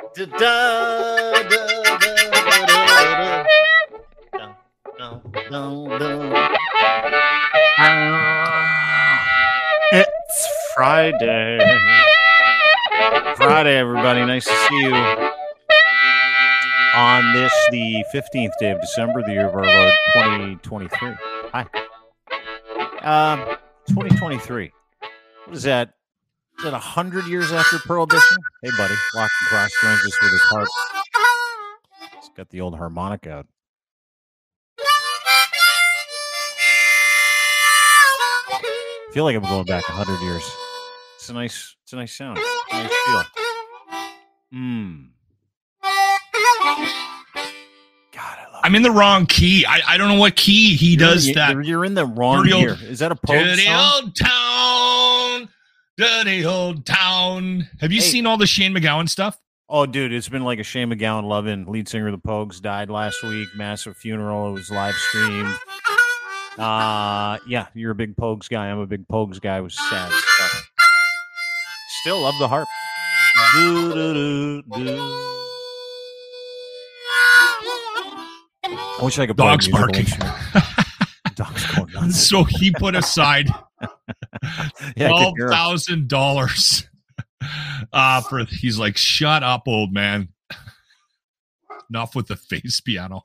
Da, da, da, it's Friday. Friday, everybody. Nice to see you on this, the 15th day of December, the year of our Lord 2023. Hi. Uh, um, 2023. What is that? Is that 100 years after Prohibition? Hey, buddy. Walking across joins us with his harp. He's got the old harmonica out. I feel like I'm going back 100 years. It's a nice, it's a nice sound. It's a nice feel. Mmm. God, I love I'm in the wrong key. I, I don't know what key he You're in does the- that. You're in the wrong Dirty old- year. Is that a Pogue Dirty song? old town, dirty old town. Have you Hey. seen all the Shane MacGowan stuff? Oh, dude, it's been like a Shane MacGowan loving. Lead singer of the Pogues died last week. Massive funeral. It was live streamed. Uh yeah, you're a big Pogues guy. I'm a big Pogues guy. It was sad stuff. Still love the harp. Do, do, do, do. I wish I could Dogs barking. Dogs going nuts. so he put aside Yeah, I twelve could hear 'em. thousand dollars. Uh for he's like, shut up, old man. Enough with the face piano.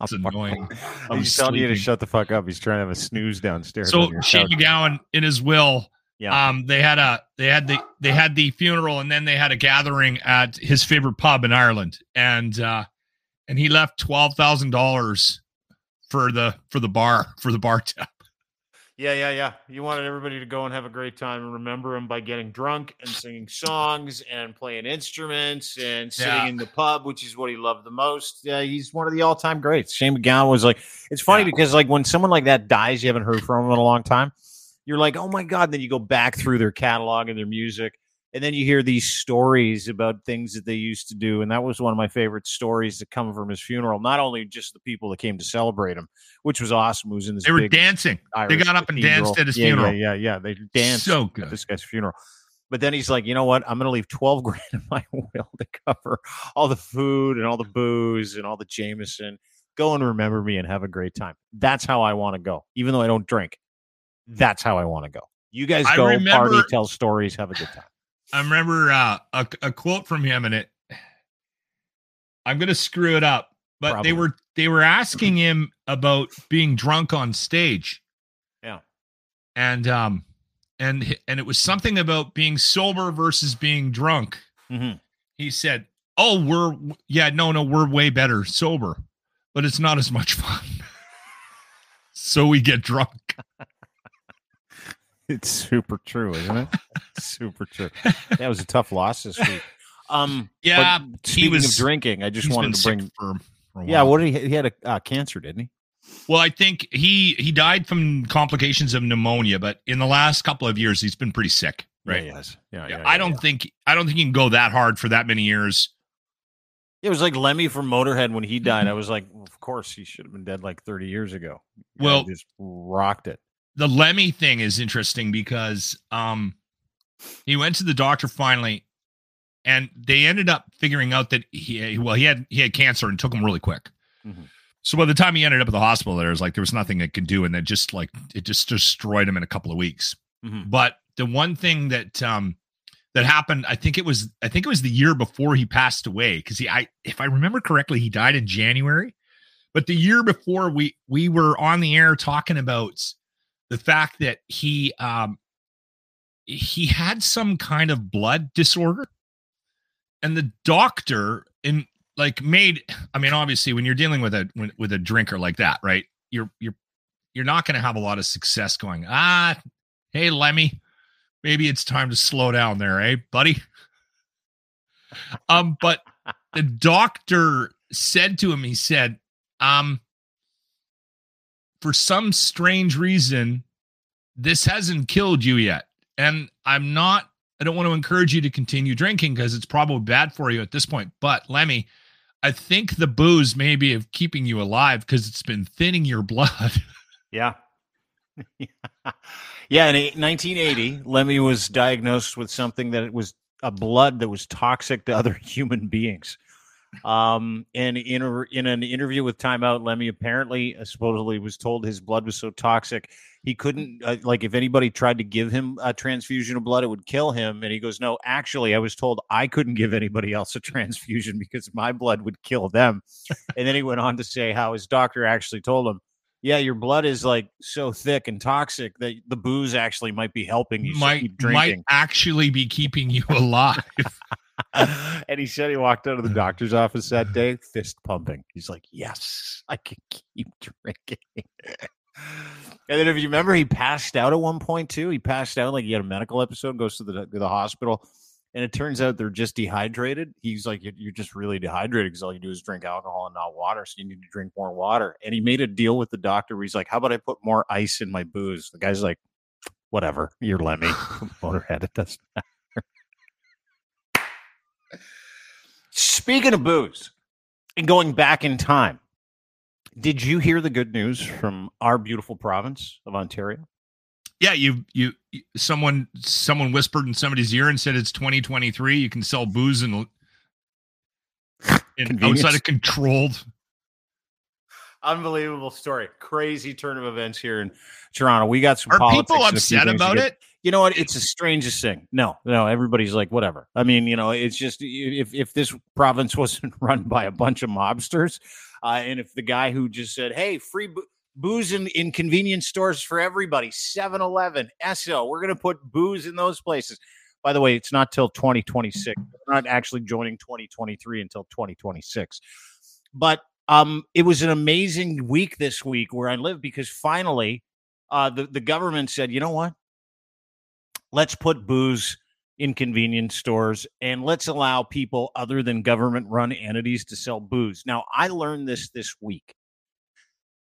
It's annoying. I'm He's telling you to shut the fuck up. He's trying to have a snooze downstairs. So on your Shane. MacGowan in his will, Yeah. um, they had a they had the they had the funeral and then they had a gathering at his favorite pub in Ireland, and uh, and he left twelve thousand dollars for the for the bar for the bar tab. Yeah, yeah, yeah. You wanted everybody to go and have a great time and remember him by getting drunk and singing songs and playing instruments and sitting Yeah. in the pub, which is what he loved the most. Yeah, he's one of the all-time greats. Shane MacGowan was like, it's funny Yeah. because like when someone like that dies, you haven't heard from him in a long time. You're like, oh my god. Then you go back through their catalog and their music, and then you hear these stories about things that they used to do. And that was one of my favorite stories that come from his funeral. Not only just the people that came to celebrate him, which was awesome. Who was in this They were dancing. Irish got up and cathedral. danced at his Yeah, funeral. Yeah, yeah, yeah. They danced So good at this guy's funeral. But then he's like, you know what? I'm going to leave 12 grand in my will to cover all the food and all the booze and all the Jameson. Go and remember me and have a great time. That's how I want to go. Even though I don't drink, that's how I want to go. You guys go remember- party, tell stories, have a good time. I remember uh, a a quote from him, and it. I'm gonna screw it up, but Probably. they were they were asking him about being drunk on stage. Yeah. and um, and and it was something about being sober versus being drunk. Mhm. He said, "Oh, we're yeah, no, no, we're way better sober, but it's not as much fun." so we get drunk. It's super true, isn't it? super true. That was a tough loss this week. Um, Yeah, he speaking was- of drinking, I just wanted to bring. for, for Yeah, what did he? He had a uh, cancer, didn't he? Well, I think he he died from complications of pneumonia, but in the last couple of years, he's been pretty sick. Right? Yeah, yes. Yeah, Yeah, yeah, I don't think I don't think you can go that hard for that many years. It was like Lemmy from Motorhead when he died. I was like, well, of course he should have been dead like 30 years ago. Well- just rocked it. The Lemmy thing is interesting because um he went to the doctor finally, and they ended up figuring out that he well he had he had cancer and took him really quick. Mhm. So by the time he ended up at the hospital, there was like there was nothing it could do, and that just like it just destroyed him in a couple of weeks. Mhm. But the one thing that um that happened, I think it was I think it was the year before he passed away because he I if I remember correctly, he died in January. But the year before we we were on the air talking about the fact that he um he had some kind of blood disorder. And the doctor in like made i mean obviously when you're dealing with a with a drinker like that right you're you're you're not going to have a lot of success going ah hey lemmy maybe it's time to slow down there eh buddy? Um but the doctor said to him he said um for some strange reason this hasn't killed you yet and i'm not i don't want to encourage you to continue drinking because it's probably bad for you at this point but lemmy i think the booze may be of keeping you alive because it's been thinning your blood Yeah. yeah. In eight- 1980, Lemmy was diagnosed with something that it was a blood that was toxic to other human beings. Um, and in a, in an interview with Time Out, Lemmy apparently uh, supposedly was told his blood was so toxic he couldn't uh, like if anybody tried to give him a transfusion of blood, it would kill him. And he goes, "No, actually, I was told I couldn't give anybody else a transfusion because my blood would kill them." and then he went on to say how his doctor actually told him yeah, your blood is like so thick and toxic that the booze actually might be helping you might, keep drinking. Might actually be keeping you alive. and he said he walked out of the doctor's office that day, fist pumping. He's like, "Yes, I can keep drinking." and then, if you remember, he passed out at one point too. He passed out like he had a medical episode, goes to the to the hospital and it turns out they're just dehydrated. He's like, you're just really dehydrated because all you do is drink alcohol and not water. So you need to drink more water. And he made a deal with the doctor where he's like, how about I put more ice in my booze? The guy's like, whatever, you're Lemmy, motorhead. It doesn't matter. Speaking of booze and going back in time, did you hear the good news from our beautiful province of Ontario? yeah, you you someone someone whispered in somebody's ear and said it's 2023. You can sell booze and, and outside of controlled. Unbelievable story. Crazy turn of events here in Toronto. We got some. Are people upset about it? You know what? It's the strangest thing. No, no. Everybody's like, whatever. I mean, you know, it's just if if this province wasn't run by a bunch of mobsters, uh, and if the guy who just said, "Hey, free." Bo- booze in, in convenience stores for everybody 7-eleven esso we're going to put booze in those places by the way it's not till 2026 we're not actually joining 2023 until 2026 but um it was an amazing week this week where i live because finally uh the, the government said you know what let's put booze in convenience stores and let's allow people other than government run entities to sell booze now i learned this this week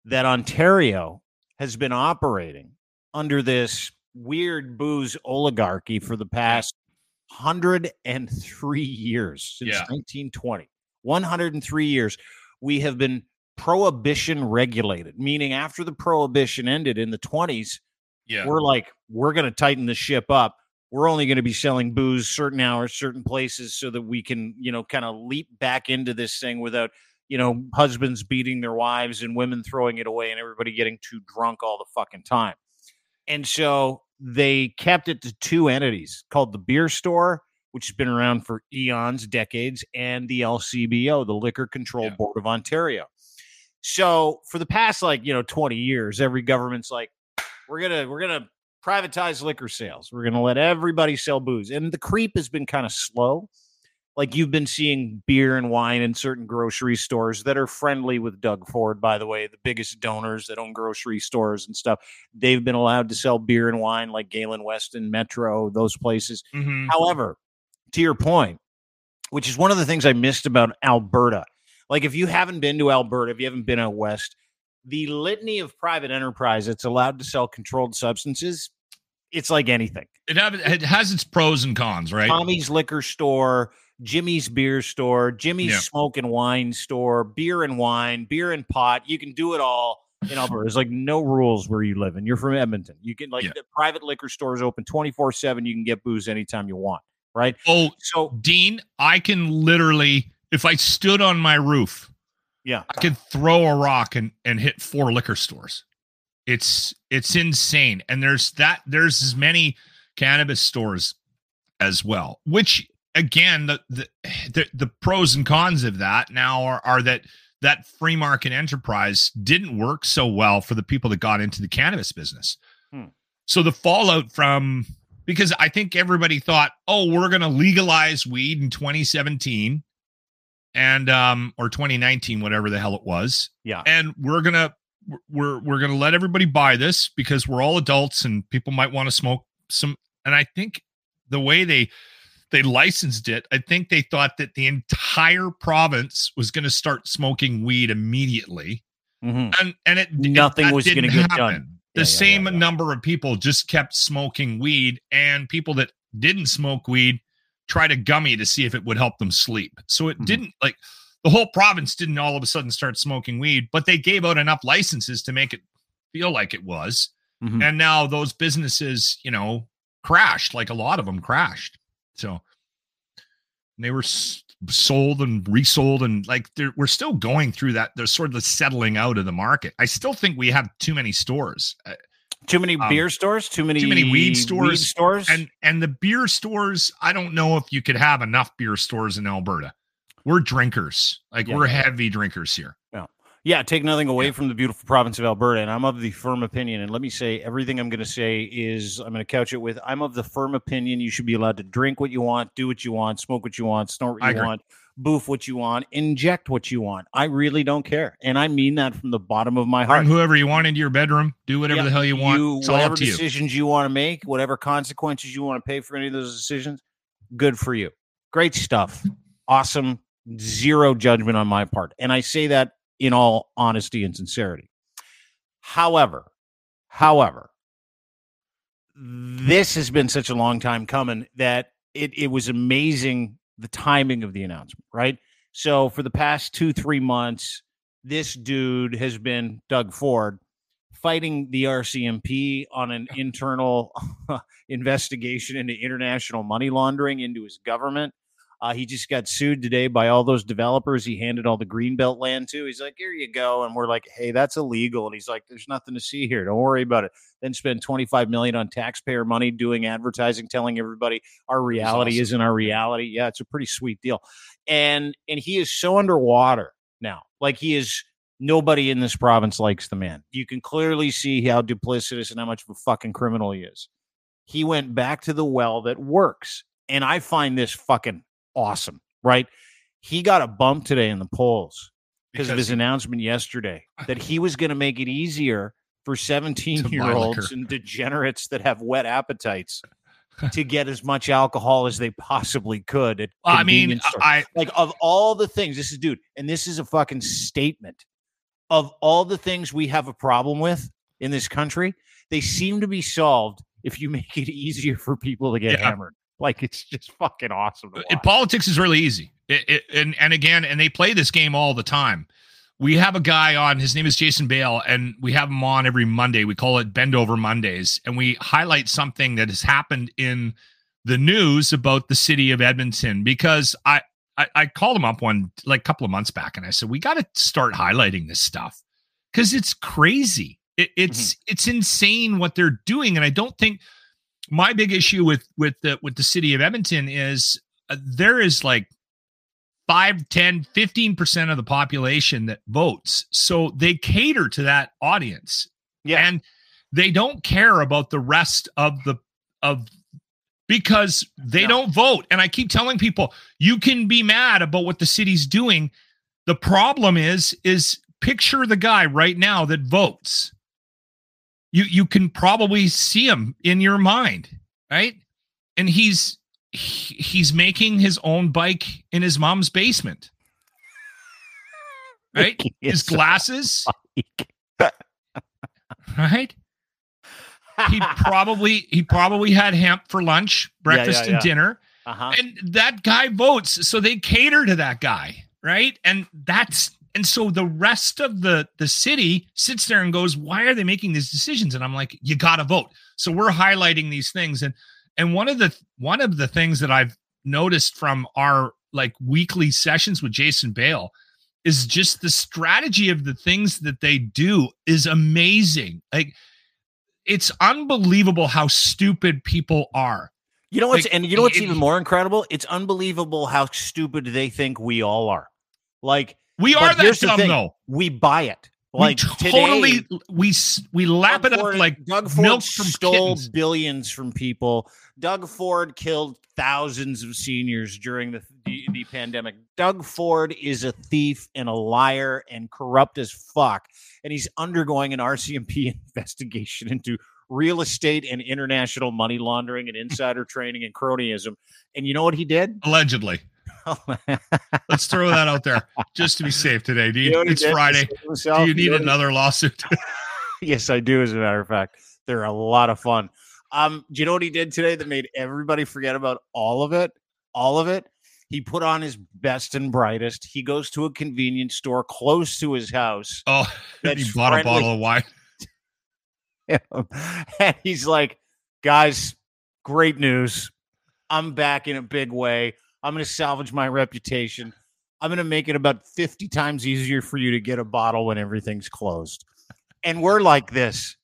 that Ontario has been operating under this weird booze oligarchy for the past 103 years since yeah. 1920. 103 years. We have been prohibition regulated, meaning after the prohibition ended in the 20s, yeah. we're like, we're going to tighten the ship up. We're only going to be selling booze certain hours, certain places so that we can, you know, kind of leap back into this thing without you know, husbands beating their wives and women throwing it away and everybody getting too drunk all the fucking time. And so they kept it to two entities called the beer store, which has been around for eons, decades, and the LCBO, the Liquor Control yeah. Board of Ontario. So for the past like, you know, 20 years, every government's like, we're gonna we're gonna privatize liquor sales. We're gonna let everybody sell booze. And the creep has been kind of slow like you've been seeing beer and wine in certain grocery stores that are friendly with Doug Ford, by the way, the biggest donors that own grocery stores and stuff. They've been allowed to sell beer and wine like Galen Weston, Metro, those places. Mm-hmm. However, to your point, which is one of the things I missed about Alberta. Like if you haven't been to Alberta, if you haven't been out west, the litany of private enterprise that's allowed to sell controlled substances, it's like anything. It, have, it has its pros and cons, right? Tommy's liquor store, Jimmy's beer store, Jimmy's yeah. smoke and wine store, beer and wine, beer and pot. You can do it all in Alberta. There's like no rules where you live, and you're from Edmonton. You can like yeah. the private liquor stores open 24 seven. You can get booze anytime you want, right? Oh, so Dean, I can literally, if I stood on my roof, yeah, I could throw a rock and and hit four liquor stores. It's it's insane, and there's that there's as many cannabis stores as well, which again, the, the, the the pros and cons of that now are are that that free market enterprise didn't work so well for the people that got into the cannabis business. Hmm. So the fallout from because I think everybody thought, oh, we're going to legalize weed in 2017 and um or 2019 whatever the hell it was. Yeah. And we're going to we're we're to let everybody buy this because we're all adults and people might want to smoke some and I think the way they they licensed it. I think they thought that the entire province was going to start smoking weed immediately, mm-hmm. and and it nothing it, was going to get done. The yeah, same yeah, yeah, number of people just kept smoking weed, and people that didn't smoke weed tried a gummy to see if it would help them sleep. So it mm-hmm. didn't like the whole province didn't all of a sudden start smoking weed, but they gave out enough licenses to make it feel like it was. Mm-hmm. And now those businesses, you know, crashed like a lot of them crashed. So And they were sold and resold, and like they're, we're still going through that. There's sort of the settling out of the market. I still think we have too many stores. Too many Um, beer stores, too many too many weed stores, stores. and and the beer stores i don't know if you could have enough beer stores in alberta we're drinkers like Yeah. we're heavy drinkers here yeah, take nothing away Yeah. from the beautiful province of Alberta. And I'm of the firm opinion, and let me say everything I'm going to say is I'm going to couch it with I'm of the firm opinion you should be allowed to drink what you want, do what you want, smoke what you want, snort what you want, boof what you want, inject what you want. I really don't care. And I mean that from the bottom of my heart. bring whoever you want into your bedroom do whatever Yeah, the hell you want You, whatever to you decisions you want to make, whatever consequences you want to pay for any of those decisions, good for you. Great stuff. Awesome. Zero judgment on my part. And I say that in all honesty and sincerity. However, however, this has been such a long time coming that it, it was amazing the timing of the announcement, right? So for the past two, three months, this dude has been Doug Ford fighting the RCMP on an internal investigation into international money laundering into his government. Uh, he just got sued today by all those developers he handed all the greenbelt land to. He's like, "Here you go," and we're like, "Hey, that's illegal." And he's like, "There's nothing to see here. Don't worry about it." Then spend 25 million on taxpayer money doing advertising, telling everybody our reality awesome. isn't our reality. Yeah, it's a pretty sweet deal. And and he is so underwater now, like he is nobody in this province likes the man. You can clearly see how duplicitous and how much of a fucking criminal he is. He went back to the well that works. And I find this fucking awesome, right? He got a bump today in the polls because of his he- announcement yesterday that he was going to make it easier for 17 year olds and degenerates that have wet appetites to get as much alcohol as they possibly could at i mean stores i like of all the things this is dude and this is a fucking statement of all the things we have a problem with in this country they seem to be solved if you make it easier for people to get Yeah. hammered like it's just fucking awesome uh, watch. politics is really easy. It- it- and and again and they play this game all the time. We have a guy on his name is jason bale and we have him on every monday. We call it bend over mondays and we highlight something that has happened in the news about the city of edmonton because i i, I called him up one like a couple of months back and i said we got to start highlighting this stuff. Because it's crazy. It, mm-hmm. it's it's insane what they're doing and i don't think my big issue with with the with the city of edmonton is uh, there is like 5 10 15% of the population that votes. So they cater to that audience. Yeah. And they don't care about the rest of the of because they No. don't vote. And i keep telling people you can be mad about what the city's doing. The problem is is picture the guy right now that votes you you can probably see him in your mind right? And he's he- he's making his own bike in his mom's basement. Right? His glasses. right? He probably he probably had hemp for lunch breakfast yeah, and yeah. dinner. Uh-huh. and that guy votes so they cater to that guy right? And that's and so the rest of the the city sits there and goes why are they making these decisions? And i'm like you gotta vote. So we're highlighting these things. And and one of the one of the things that i've noticed from our like weekly sessions with jason bale is just the strategy of the things that they do is amazing. Like it's unbelievable how stupid people are. You know what's Like, and you know what's it- even more incredible? It's unbelievable how stupid they think we all are. Like we But are that here's dumb thing. though we buy it. Like we totally today, we we lap Doug it up Ford- like Doug Ford milk from stole kittens. billions from people. Doug Ford killed thousands of seniors during the, the the pandemic. Doug Ford is a thief and a liar and corrupt as fuck, and he's undergoing an RCMP investigation into real estate and international money laundering and insider trading and cronyism. And you know what he did? allegedly. Let's throw that out there just to be safe today. Do you, You know what he it's Friday. Do you need know what he- another lawsuit? Yes, I do. As a matter of fact, they're a lot of fun. Um, do you know what he did today that made everybody forget about all of it? All of it. He put on his best and brightest. He goes to a convenience store close to his house, oh, he bought a bottle of wine. and he's like, "Guys, great news! I'm back in a big way. I'm going to salvage my reputation. I'm going to make it about 50 times easier for you to get a bottle when everything's closed. And we're like this.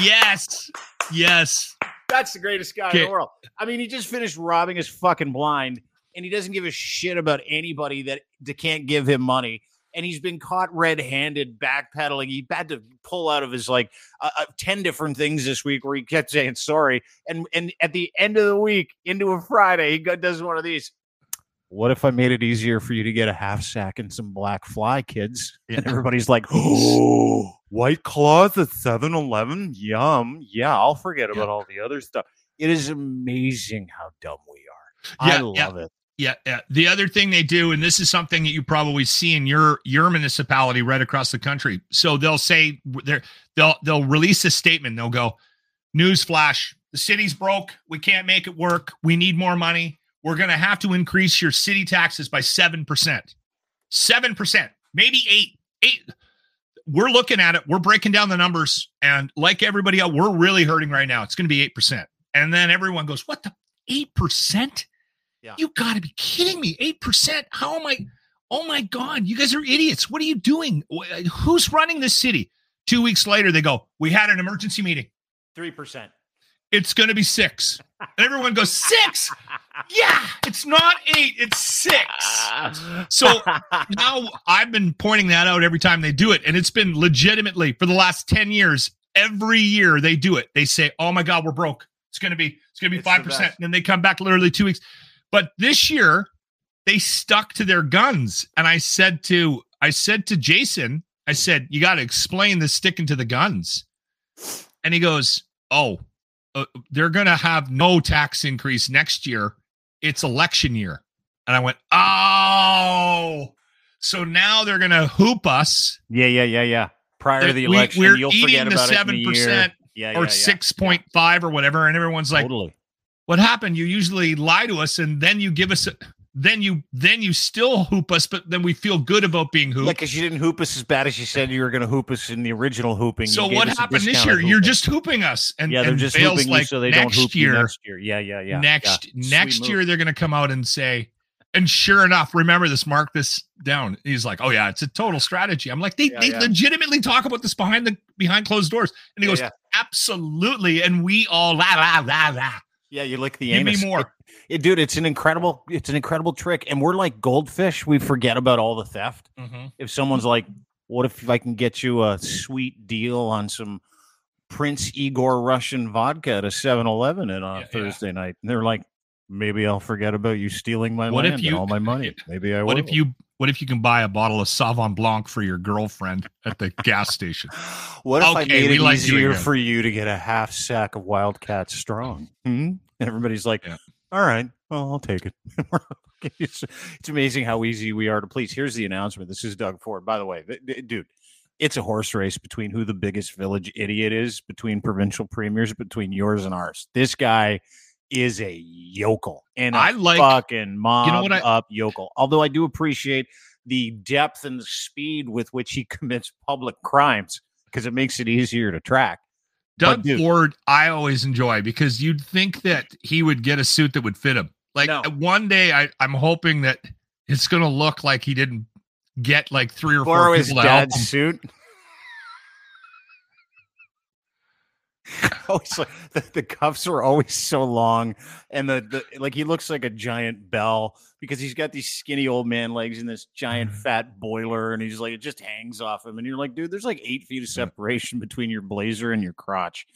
Yes. Yes. That's the greatest guy in the world. I mean, he just finished robbing his fucking blind and he doesn't give a shit about anybody that, that can't give him money. And he's been caught red-handed backpedaling. He had to pull out of his like uh, uh, ten different things this week, where he kept saying sorry. And and at the end of the week, into a Friday, he does one of these. What if I made it easier for you to get a half sack and some black fly, kids? And everybody's like, oh, White Claws at 7 Eleven? Yum. Yeah, I'll forget about Yeah. all the other stuff. It is amazing how dumb we are. Yeah, I yeah. love it. Yeah, yeah. The other thing they do, and this is something that you probably see in your your municipality right across the country. So they'll say they're they'll they'll release a statement. They'll go, "Newsflash: the city's broke. We can't make it work. We need more money. We're going to have to increase your city taxes by seven percent, seven percent, maybe eight, eight. We're looking at it. We're breaking down the numbers, and like everybody else, we're really hurting right now. It's going to be eight percent, and then everyone goes, "What the eight percent?" You got to be kidding me. 8%. How am I? Oh my God. You guys are idiots. What are you doing? Uh, who's running this city? Two weeks later, they go, We had an emergency meeting. 3%. It's going to be six. And everyone goes, Six? Yeah, it's not eight, it's six. So now I've been pointing that out every time they do it. And it's been legitimately for the last 10 years. Every year they do it. They say, Oh my God, we're broke. It's going to be, it's going to be It's 5%. best. And then they come back literally two weeks. But this year they stuck to their guns. And I said to, I said to Jason, I said, you got to explain the sticking to the guns. And he goes, Oh, uh, they're going to have no tax increase next year. It's election year. And I went, Oh, so now they're going to hoop us yeah, yeah, yeah, yeah. Prior to the election, we're you'll eating forget the about it in a 7% year. Yeah, yeah, or yeah. 6.5 or whatever. And everyone's like, totally. What happened? You usually lie to us and then you give us, a, then you, then you still hoop us, but then we feel good about being hooped. Yeah, because you didn't hoop us as bad as you said you were going to hoop us in the original hooping. so what happened this year? You're just hooping us. And, yeah, they're and just hooping like, so they don't hoop year, you next year. Yeah, yeah, yeah. next yeah. next Sweet year move. they're going to come out and say and sure enough remember this mark this down he's like oh yeah it's a total strategy i'm like they, Yeah, they yeah. legitimately talk about this behind the behind closed doors and he Yeah, goes absolutely and we all la la la la Yeah, you lick the give me anus. more It- dude, it's an incredible, it's an incredible trick. And we're like goldfish. We forget about all the theft. Mhm. If someone's like, "What if I can get you a sweet deal on some Prince Igor Russian vodka at a 7-Eleven on a Yeah, yeah. Thursday night?" And they're like, "Maybe I'll forget about you stealing my What if you- and all my money. Maybe I what will." if you what if you can buy a bottle of Sauvignon Blanc for your girlfriend at the gas station What if I made it like easier for you to get a half sack of Wildcat Strong? Hmm? And everybody's like, Yeah. "All right, well, I'll take it." it's, it's amazing how easy we are to please. Here's the announcement. This is Doug Ford. By the way, th- th- dude, it's a horse race between who the biggest village idiot is between provincial premiers, between yours and ours. This guy is a yokel and a I like- fucking mob what I- up yokel. Although I do appreciate the depth and the speed with which he commits public crimes because it makes it easier to track. But, Doug dude- Ford, I always enjoy because you'd think that he would get a suit that would fit him. Like No. one day, I, I'm hoping that it's going to look like he didn't get like three or Borrow four his people to help dad's him. suit. always like the, the cuffs are always so long and the, the like he looks like a giant bell because he's got these skinny old man legs and this giant Mhm. fat boiler and he's like it just hangs off him and you're like dude there's like eight feet of separation between your blazer and your crotch.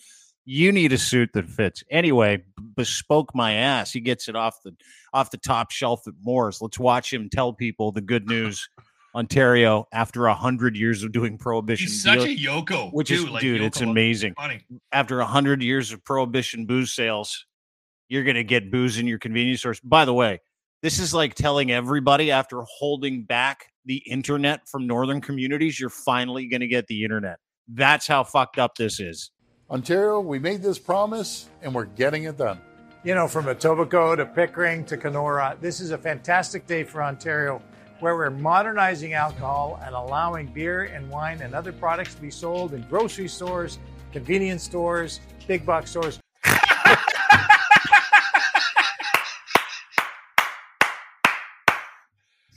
You need a suit that fits. Anyway bespoke my ass. He gets it off the off the top shelf at moore's let's watch him tell people the good news ontario after a hundred years of doing prohibition He's such a yoko, which too, is like dude it's amazing Funny. after a hundred years of prohibition booze sales, you're gonna get booze in your convenience stores. By the way, this is like telling everybody after holding back the internet from northern communities, you're finally gonna get the internet. That's how fucked up this is. Ontario, we made this promise and we're getting it done. You know, from Etobicoke to Pickering to Kenora, this is a fantastic day for Ontario where we're modernizing alcohol and allowing beer and wine and other products to be sold in grocery stores, convenience stores, big box stores.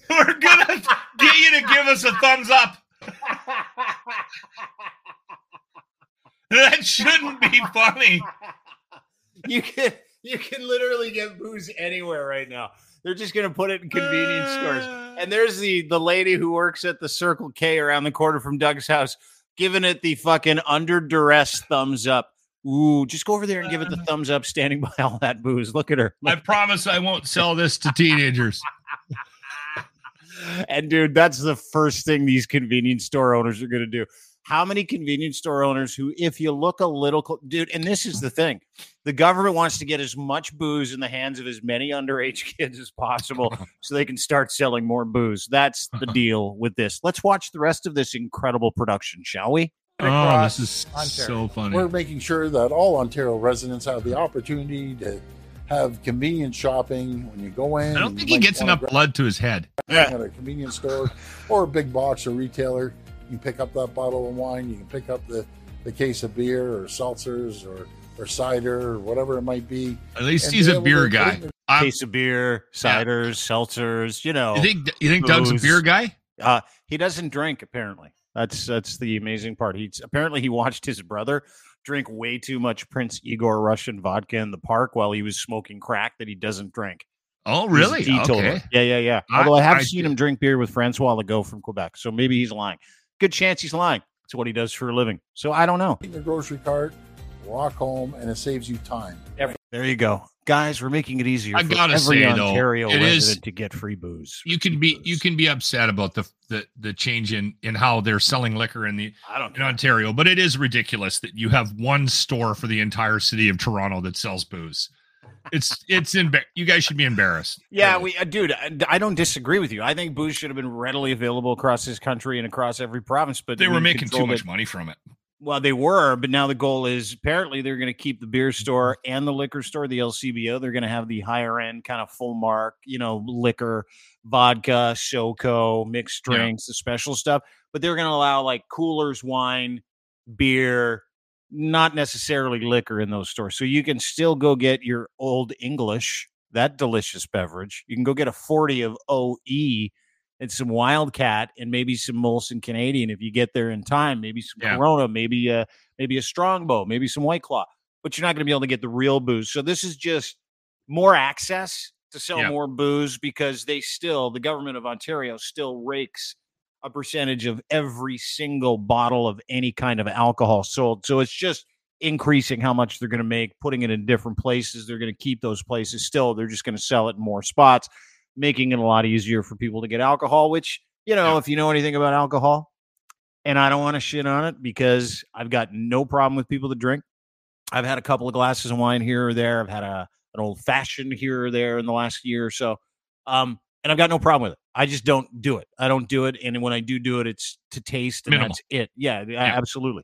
We're gonna get you to give us a thumbs up. That shouldn't be funny. you can you can literally get booze anywhere right now. They're just gonna put it in convenience stores. Ah. And there's the the lady who works at the Circle K around the corner from Doug's house, giving it the fucking under duress thumbs up. Ooh, just go over there and give it the um, thumbs up, standing by all that booze. Look at her. I promise I won't sell this to teenagers. and dude, that's the first thing these convenience store owners are going to do. How many convenience store owners who, if you look a little, dude, and this is the thing the government wants to get as much booze in the hands of as many underage kids as possible so they can start selling more booze. That's the deal with this. Let's watch the rest of this incredible production, shall we? Oh, this is Ontario. so funny. We're making sure that all Ontario residents have the opportunity to have convenient shopping when you go in. I don't think he gets enough blood to his head. Yeah. at a convenience store or a big box or retailer. You can pick up that bottle of wine. You can pick up the, the case of beer or seltzers or, or cider or whatever it might be. At least he's a beer guy. it I'm- Case of beer, ciders, seltzers, you know. you think you think Doug's a beer guy? Uh, he doesn't drink apparently. That's that's the amazing part. He's apparently he watched his brother drink way too much Prince Igor Russian vodka in the park while he was smoking crack that he doesn't drink. Oh, He's a really? teetotaler. Okay. Yeah, yeah, yeah. I- Although I have I seen did- him drink beer with Francois Legault from Quebec, so maybe he's lying. Good chance he's lying. It's what he does for a living. So I don't know. your grocery cart, walk home, and it saves you time. There you go, guys. We're making it easier I for gotta every say, though, Ontario it is- resident to get free booze. You can be you can be upset about the the, the change in in how they're selling liquor in the I don't in Ontario, but it is ridiculous that you have one store for the entire city of Toronto that sells booze. It's it's in you guys should be embarrassed. Yeah, we, uh, dude, I, I don't disagree with you. I think booze should have been readily available across this country and across every province. But they were making too much it. money from it. Well, they were, but now the goal is apparently they're going to keep the beer store and the liquor store, the LCBO. They're going to have the higher end kind of full mark, you know, liquor, vodka, SoCo, mixed Yeah. drinks, the special stuff. But they're going to allow like coolers, wine, beer, not necessarily liquor in those stores. So you can still go get your old English, that delicious beverage. You can go get a 40 of OE and some Wildcat and maybe some Molson Canadian if you get there in time. Maybe some Yeah. Corona, maybe a maybe a Strongbow, maybe some White Claw. But you're not going to be able to get the real booze. So this is just more access to sell Yeah. more booze because they still the government of Ontario still rakes a percentage of every single bottle of any kind of alcohol sold. So it's just increasing how much they're going to make, putting it in different places. They're going to keep those places still. They're just going to sell it in more spots, making it a lot easier for people to get alcohol, which, you know, if you know anything about alcohol, and I don't want to shit on it because I've got no problem with people that drink. I've had a couple of glasses of wine here or there. I've had a an old fashioned here or there in the last year or so. Um, and I've got no problem with it. I just don't do it. I don't do it. And when I do do it, it's to taste and Minimal. that's it. Yeah, a- absolutely.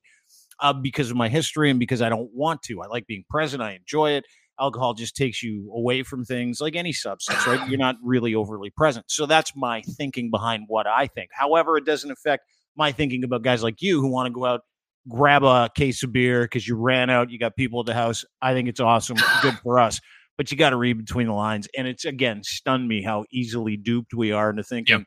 Uh, because of my history and because I don't want to. I like being present. I enjoy it. Alcohol just takes you away from things like any substance, right? You're not really overly present. So that's my thinking behind what I think. However, it doesn't affect my thinking about guys like you who want to go out, grab a case of beer because you ran out, you got people at the house. I think it's awesome. Good for us. But you got to read between the lines. And it's, again, stunned me how easily duped we are into thinking,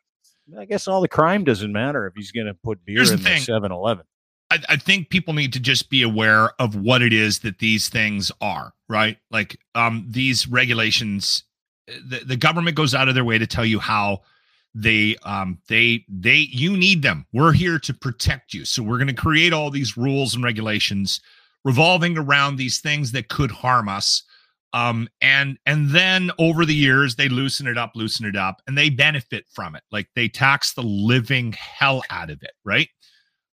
I guess all the crime doesn't matter if he's going to put beer Here's in the. 7 Eleven. I, I think people need to just be aware of what it is that these things are, right? Like um, these regulations, the, the government goes out of their way to tell you how they um they they you need them we're here to protect you so we're going to create all these rules and regulations revolving around these things that could harm us um and and then over the years they loosen it up loosen it up and they benefit from it like they tax the living hell out of it right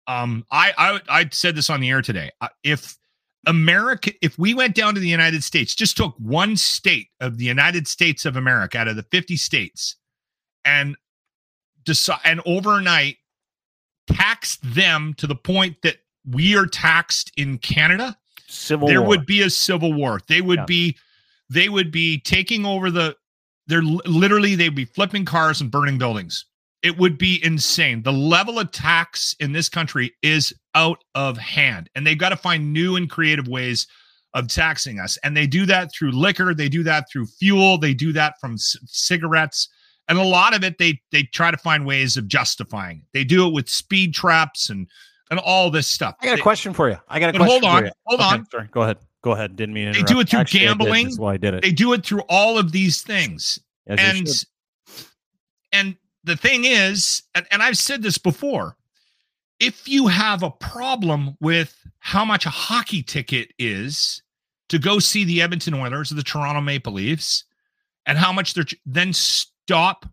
um i i i said this on the air today Uh, if america if we went down to the united states just took one state of the united states of america out of the 50 states and decide and overnight taxed them to the point that we are taxed in canada Civil there War. would be a civil war they would Yeah. be they would be taking over the they're literally they'd be flipping cars and burning buildings it would be insane the level of tax in this country is out of hand and they've got to find new and creative ways of taxing us and they do that through liquor they do that through fuel they do that from c- cigarettes and a lot of it they they try to find ways of justifying it. They do it with speed traps and and all this stuff. I got a They- question for you. I got a question. hold on, for you. hold Okay, on. Sorry, go ahead. Go ahead. Didn't mean to They do it through Actually, gambling. That's why I did it. They do it through all of these things. As and and the thing is and, and i've said this before if you have a problem with how much a hockey ticket is to go see the edmonton oilers or the toronto maple leafs and how much they're then stop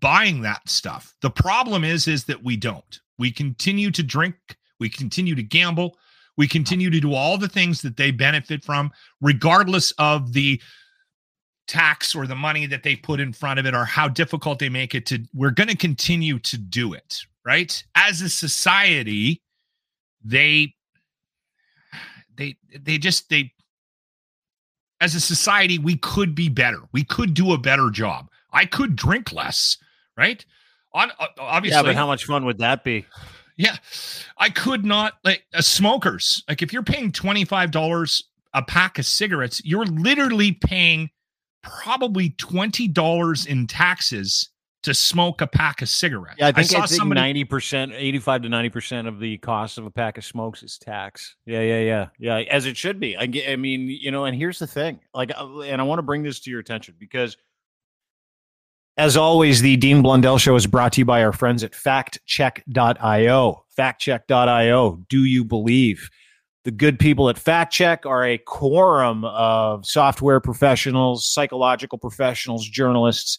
buying that stuff the problem is is that we don't we continue to drink we continue to gamble we continue to do all the things that they benefit from regardless of the tax or the money that they put in front of it or how difficult they make it to we're going to continue to do it right? As a society they they they just they as a society we could be better. We could do a better job. I could drink less right? On obviously yeah, but how much fun would that be? Yeah, I could not like uh, smokers. Like if you're paying twenty five dollars a pack of cigarettes, you're literally paying probably twenty dollars in taxes to smoke a pack of cigarettes. Yeah, I think I, saw think somebody. ninety percent, eighty-five to ninety percent of the cost of a pack of smokes is tax. Yeah, yeah, yeah, yeah. As it should be. I, I mean, you know, and here's the thing. Like, uh, and I want to bring this to your attention because, as always, the Dean Blundell Show is brought to you by our friends at FactCheck.io. FactCheck.io. Do you believe? The good people at FactCheck are a quorum of software professionals, psychological professionals, journalists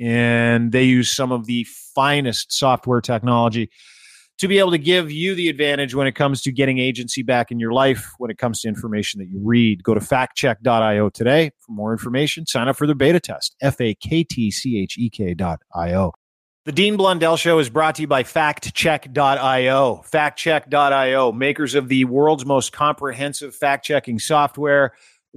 and they use some of the finest software technology to be able to give you the advantage when it comes to getting agency back in your life when it comes to information that you read. Go to factcheck.io today for more information. Sign up for the beta test. F A K T C H E K dot I-O. The Dean Blundell Show is brought to you by factcheck.io. Factcheck.io, makers of the world's most comprehensive fact checking software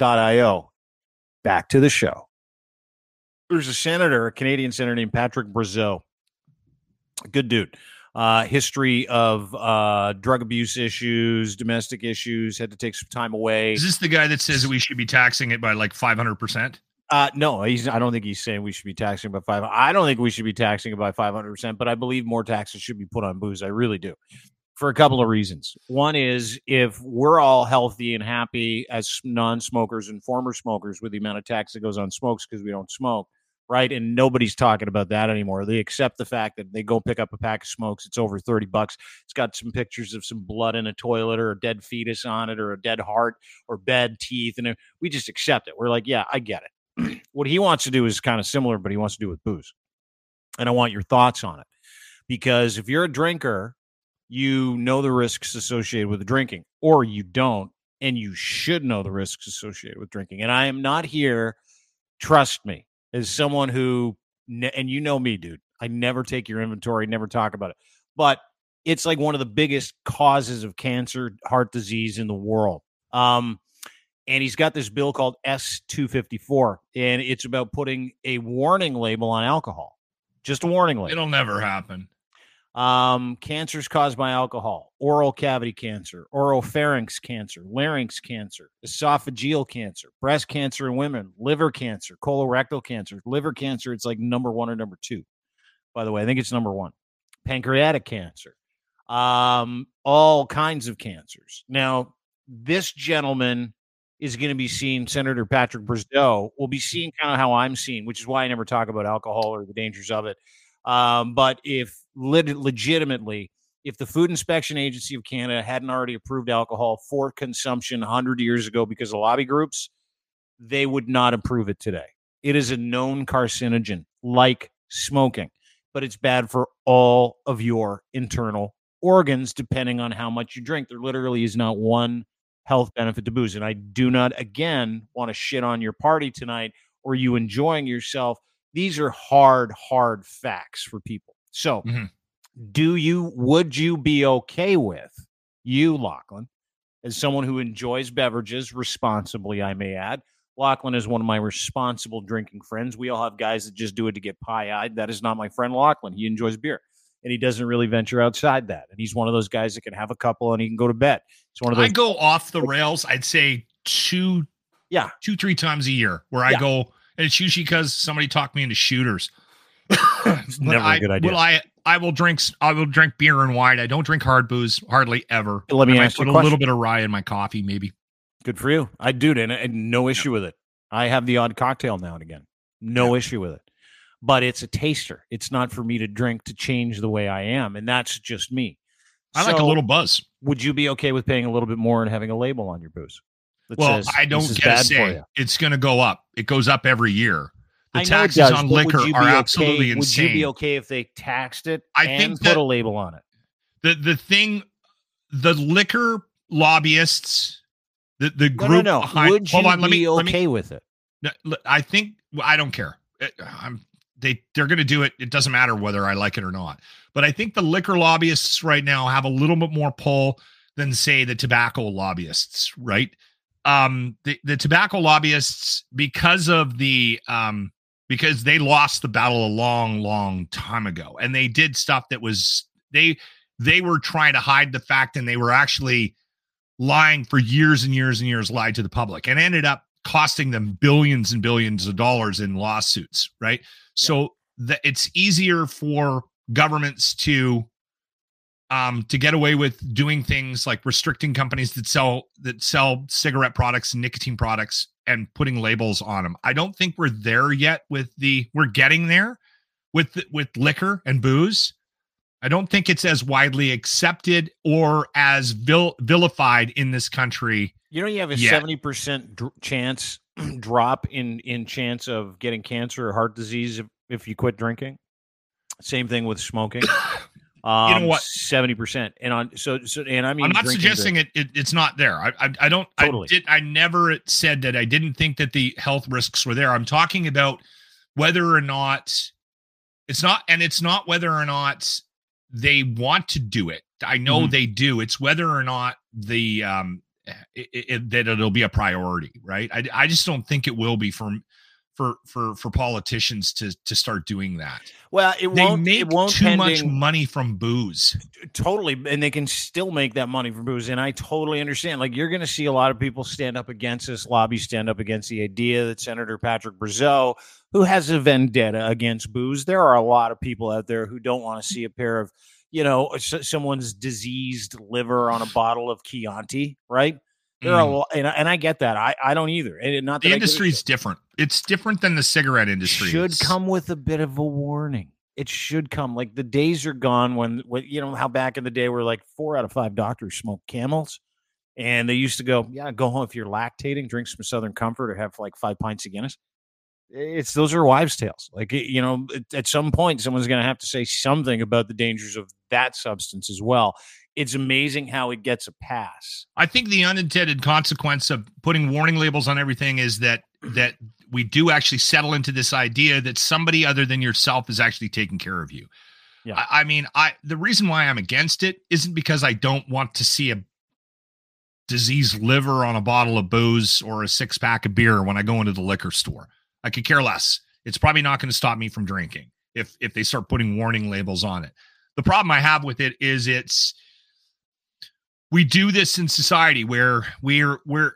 io. Back to the show. There's a senator, a Canadian senator named Patrick Brazeau. Good dude. Uh, history of uh, drug abuse issues, domestic issues, had to take some time away. Is this the guy that says that we should be taxing it by like 500%? Uh, no, he's. I don't think he's saying we should be taxing by five. I don't think we should be taxing it by five hundred percent. But I believe more taxes should be put on booze. I really do, for a couple of reasons. One is if we're all healthy and happy as non-smokers and former smokers with the amount of tax that goes on smokes because we don't smoke, right? And nobody's talking about that anymore. They accept the fact that they go pick up a pack of smokes. It's over thirty bucks. It's got some pictures of some blood in a toilet or a dead fetus on it or a dead heart or bad teeth, and we just accept it. We're like, yeah, I get it what he wants to do is kind of similar, but he wants to do with booze. And I want your thoughts on it. Because if you're a drinker, you know the risks associated with drinking, or you don't, and you should know the risks associated with drinking. And I am not here, trust me, as someone who, and you know me, dude, I never take your inventory, never talk about it. But it's like one of the biggest causes of cancer, heart disease in the world. Um, and he's got this bill called S254, and it's about putting a warning label on alcohol. Just a warning label. It'll never happen. Um, cancers caused by alcohol, oral cavity cancer, oropharynx cancer, larynx cancer, esophageal cancer, breast cancer in women, liver cancer, colorectal cancer, liver cancer. It's like number one or number two. By the way, I think it's number one. Pancreatic cancer, um, all kinds of cancers. Now, this gentleman is going to be seeing Senator Patrick Brazeau. Will be seeing kind of how I'm seeing, which is why I never talk about alcohol or the dangers of it. Um, but if legitimately, if the Food Inspection Agency of Canada hadn't already approved alcohol for consumption 100 years ago because of lobby groups, they would not approve it today. It is a known carcinogen, like smoking, but it's bad for all of your internal organs, depending on how much you drink. There literally is not one health benefit to booze. And I do not, again, want to shit on your party tonight or you enjoying yourself. These are hard, hard facts for people. So, Mhm. do you, would you be okay with you, Lachlan, as someone who enjoys beverages responsibly, I may add? Lachlan is one of my responsible drinking friends. We all have guys that just do it to get pie eyed. That is not my friend Lachlan. He enjoys beer and he doesn't really venture outside that. And he's one of those guys that can have a couple and he can go to bed. He's one of those. I go off the rails. I'd say two, Yeah. two, three times a year where I go, and it's usually because somebody talked me into shooters. It's never a I, good idea. Will I? I will drink. I will drink beer and wine. I don't drink hard booze hardly ever. Let me I ask you put a a little bit of rye in my coffee, maybe. Good for you. I do, and, and no issue with it. I have the odd cocktail now and again. No issue with it. But it's a taster. It's not for me to drink to change the way I am, and that's just me. I like a little buzz. Would you be okay with paying a little bit more and having a label on your booze? That Well, says, I don't get a say. It's going to go up. It goes up every year. The I taxes does, on liquor are okay- absolutely insane. Would you be okay if they taxed it I and think put that- a label on it? the the thing, the liquor lobbyists, the the group no, no. behind. would you hold on, let be me let me okay with it? I think I don't care. Eh, I'm they they're going to do it. It doesn't matter whether I like it or not. But I think the liquor lobbyists right now have a little bit more pull than say the tobacco lobbyists, right? Um, the the tobacco lobbyists because of the um because they lost the battle a long long time ago. And they did stuff that was they they were trying to hide the fact and they were actually lying for years and years and years lied to the public and ended up costing them billions and billions of dollars in lawsuits right? So that it's easier for governments to um to get away with doing things like restricting companies that sell that sell cigarette products and nicotine products and putting labels on them i don't think we're there yet with the we're getting there with with liquor and booze I don't think it's as widely accepted or as vil- vilified in this country. You know, you have a seventy percent dr- chance drop in in chance of getting cancer or heart disease if, if you quit drinking. Same thing with smoking. Um, what? Seventy percent, and on so so, and I mean, I'm not suggesting it, it. It's not there. I I, I don't. Totally. I did. I never said that. I didn't think that the health risks were there. I'm talking about whether or not it's not, and it's not whether or not they want to do it. I know Mhm. they do. It's whether or not the um it, it, that it'll be a priority, right? I I just don't think it will be for for for for politicians to to start doing that. Well, it They won't. make it won't too much money from booze. totally and they can still make that money from booze and i totally understand like you're going to see a lot of people stand up against this lobby stand up against the idea that senator patrick brazeau who has a vendetta against booze there are a lot of people out there who don't want to see a pair of you know s- someone's diseased liver on a bottle of chianti right there are a Mm. lot and, I- and i get that i, I don't either and not that the I give a industry is different. It's different than the cigarette industry. It should come with a bit of a warning. It should come. Like the days are gone when, when you know how back in the day we're like four out of five doctors smoked camels, and they used to go, yeah, go home if you're lactating, drink some Southern Comfort, or have like five pints of Guinness. It's those are wives' tales. Like you know, at- at some point, someone's going to have to say something about the dangers of that substance as well. It's amazing how it gets a pass. I think the unintended consequence of putting warning labels on everything is that that we do actually settle into this idea that somebody other than yourself is actually taking care of you. Yeah. I, I mean, I the reason why I'm against it isn't because I don't want to see a diseased liver on a bottle of booze or a six pack of beer when I go into the liquor store. I could care less. It's probably not going to stop me from drinking if if they start putting warning labels on it. the problem I have with it is it's we do this in society where we're we're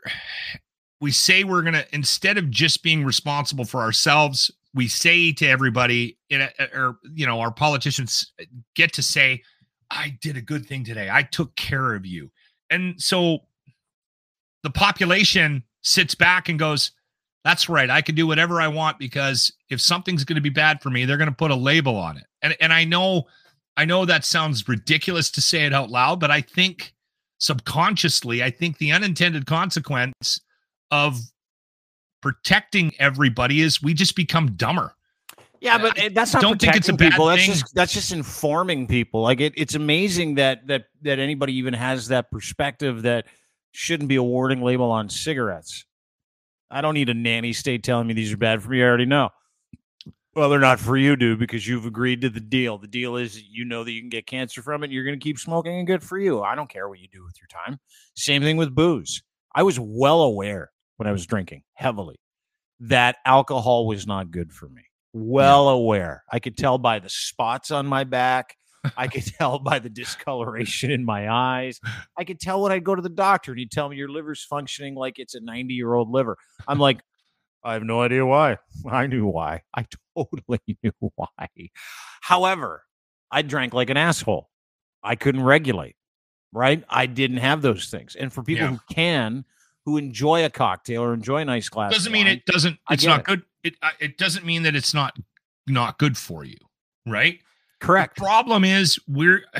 we say we're gonna instead of just being responsible for ourselves, we say to everybody, in or you know, our politicians uh, get to say, "I did a good thing today. I took care of you," and so the population sits back and goes, "That's right. I can do whatever I want because if something's going to be bad for me, they're going to put a label on it." And and I know, I know that sounds ridiculous to say it out loud, but I think subconsciously, I think the unintended consequence of protecting everybody is we just become dumber. Yeah, but I that's not don't think it's a bad people. That's thing. just that's just informing people. Like it, it's amazing that that that anybody even has that perspective that shouldn't be a warning label on cigarettes. I don't need a nanny state telling me these are bad for me. I already know. Well, they're not for you, dude, because you've agreed to the deal. The deal is you know that you can get cancer from it. And you're going to keep smoking, and good for you. I don't care what you do with your time. Same thing with booze. I was well aware when I was drinking heavily hmm. that alcohol was not good for me. Well aware. I could tell by the spots on my back. I could tell by the discoloration in my eyes. I could tell when I'd go to the doctor and he'd tell me your liver's functioning like it's a 90 year old liver. I'm like, I have no idea why. I knew why. I totally knew why. However, I drank like an asshole. I couldn't regulate, right? I didn't have those things. And for people Yeah. who can, who enjoy a cocktail or enjoy a nice glass, doesn't mean it doesn't it's not it. good it it doesn't mean that it's not not good for you right correct. the problem is we're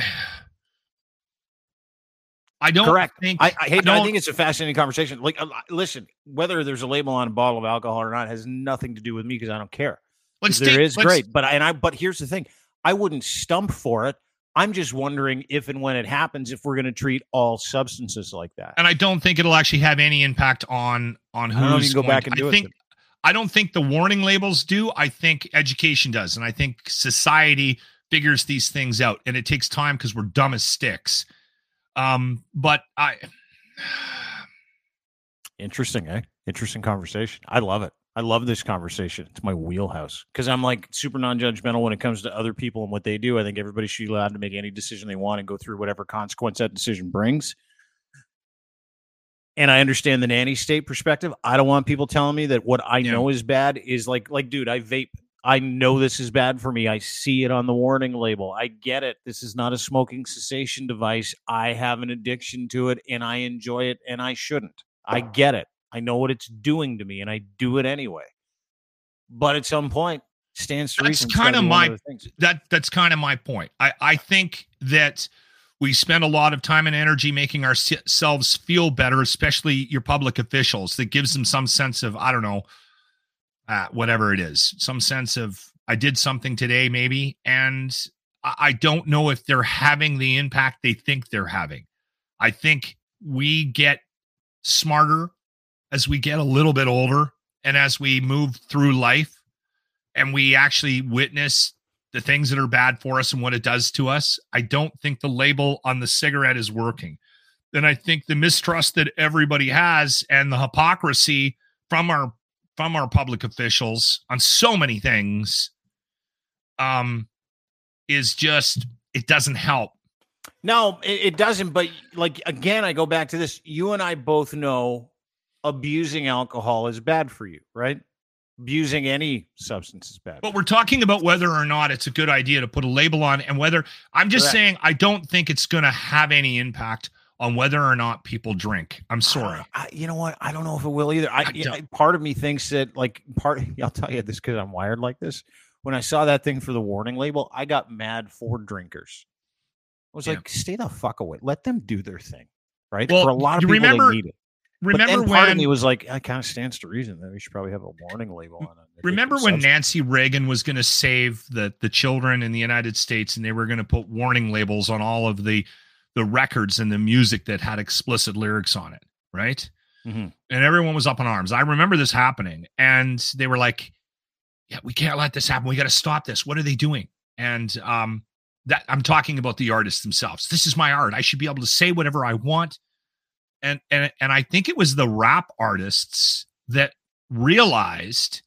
i don't Correct. think I, I, hey, I, don't- think it's a fascinating conversation. Like, uh, listen, whether there's a label on a bottle of alcohol or not has nothing to do with me because I don't care. let's there take- is great, but I, and I but here's the thing: I wouldn't stump for it. I'm just wondering if and when it happens, if we're going to treat all substances like that. and i don't think it'll actually have any impact on on I don't know if who's can go back and do i it, think i don't think the warning labels do i think education does and i think society figures these things out and it takes time because we're dumb as sticks um but i Interesting, eh? Interesting conversation. I love it. I love this conversation. It's my wheelhouse because I'm like super non-judgmental when it comes to other people and what they do. I think everybody should be allowed to make any decision they want and go through whatever consequence that decision brings. And I understand the nanny state perspective. I don't want people telling me that what I Yeah. know is bad is like, like, dude, I vape. I know this is bad for me. I see it on the warning label. I get it. This is not a smoking cessation device. I have an addiction to it and I enjoy it and I shouldn't. I get it. I know what it's doing to me and I do it anyway. But at some point, stands to That's gotta kinda my- of that that's kind of my point. I I think that we spend a lot of time and energy making ourselves feel better, especially your public officials. That gives them some sense of I don't know, uh, whatever it is, some sense of I did something today, maybe, and I, I don't know if they're having the impact they think they're having. I think we get smarter as we get a little bit older and as we move through life and we actually witness the things that are bad for us and what it does to us, I don't think the label on the cigarette is working. Then I think the mistrust that everybody has and the hypocrisy from our from our public officials on so many things um is just it doesn't help. No, it, it doesn't. But like again, I go back to this. You and I both know abusing alcohol is bad for you, right? Abusing any substance is bad. But we're talking about whether or not it's a good idea to put a label on and whether I'm just Correct. saying I don't think it's going to have any impact on whether or not people drink. I'm sorry. I, you know what? I don't know if it will either. I, I part of me thinks that like part. I'll tell you this because I'm wired like this. When I saw that thing for the warning label, I got mad for drinkers. I was Yeah. like, stay the fuck away. Let them do their thing, right? Well, for a lot of people, remember- they need it. Remember then part of when me was like, it kind of stands to reason that we should probably have a warning label on it. Remember when Nancy Reagan was going to save the the children in the United States and they were going to put warning labels on all of the the records and the music that had explicit lyrics on it, right? Mhm. And everyone was up in arms. I remember this happening and they were like, "Yeah, we can't let this happen. We got to stop this. What are they doing?" And um that I'm talking about the artists themselves. This is my art. I should be able to say whatever I want. And and and I think it was the rap artists that realized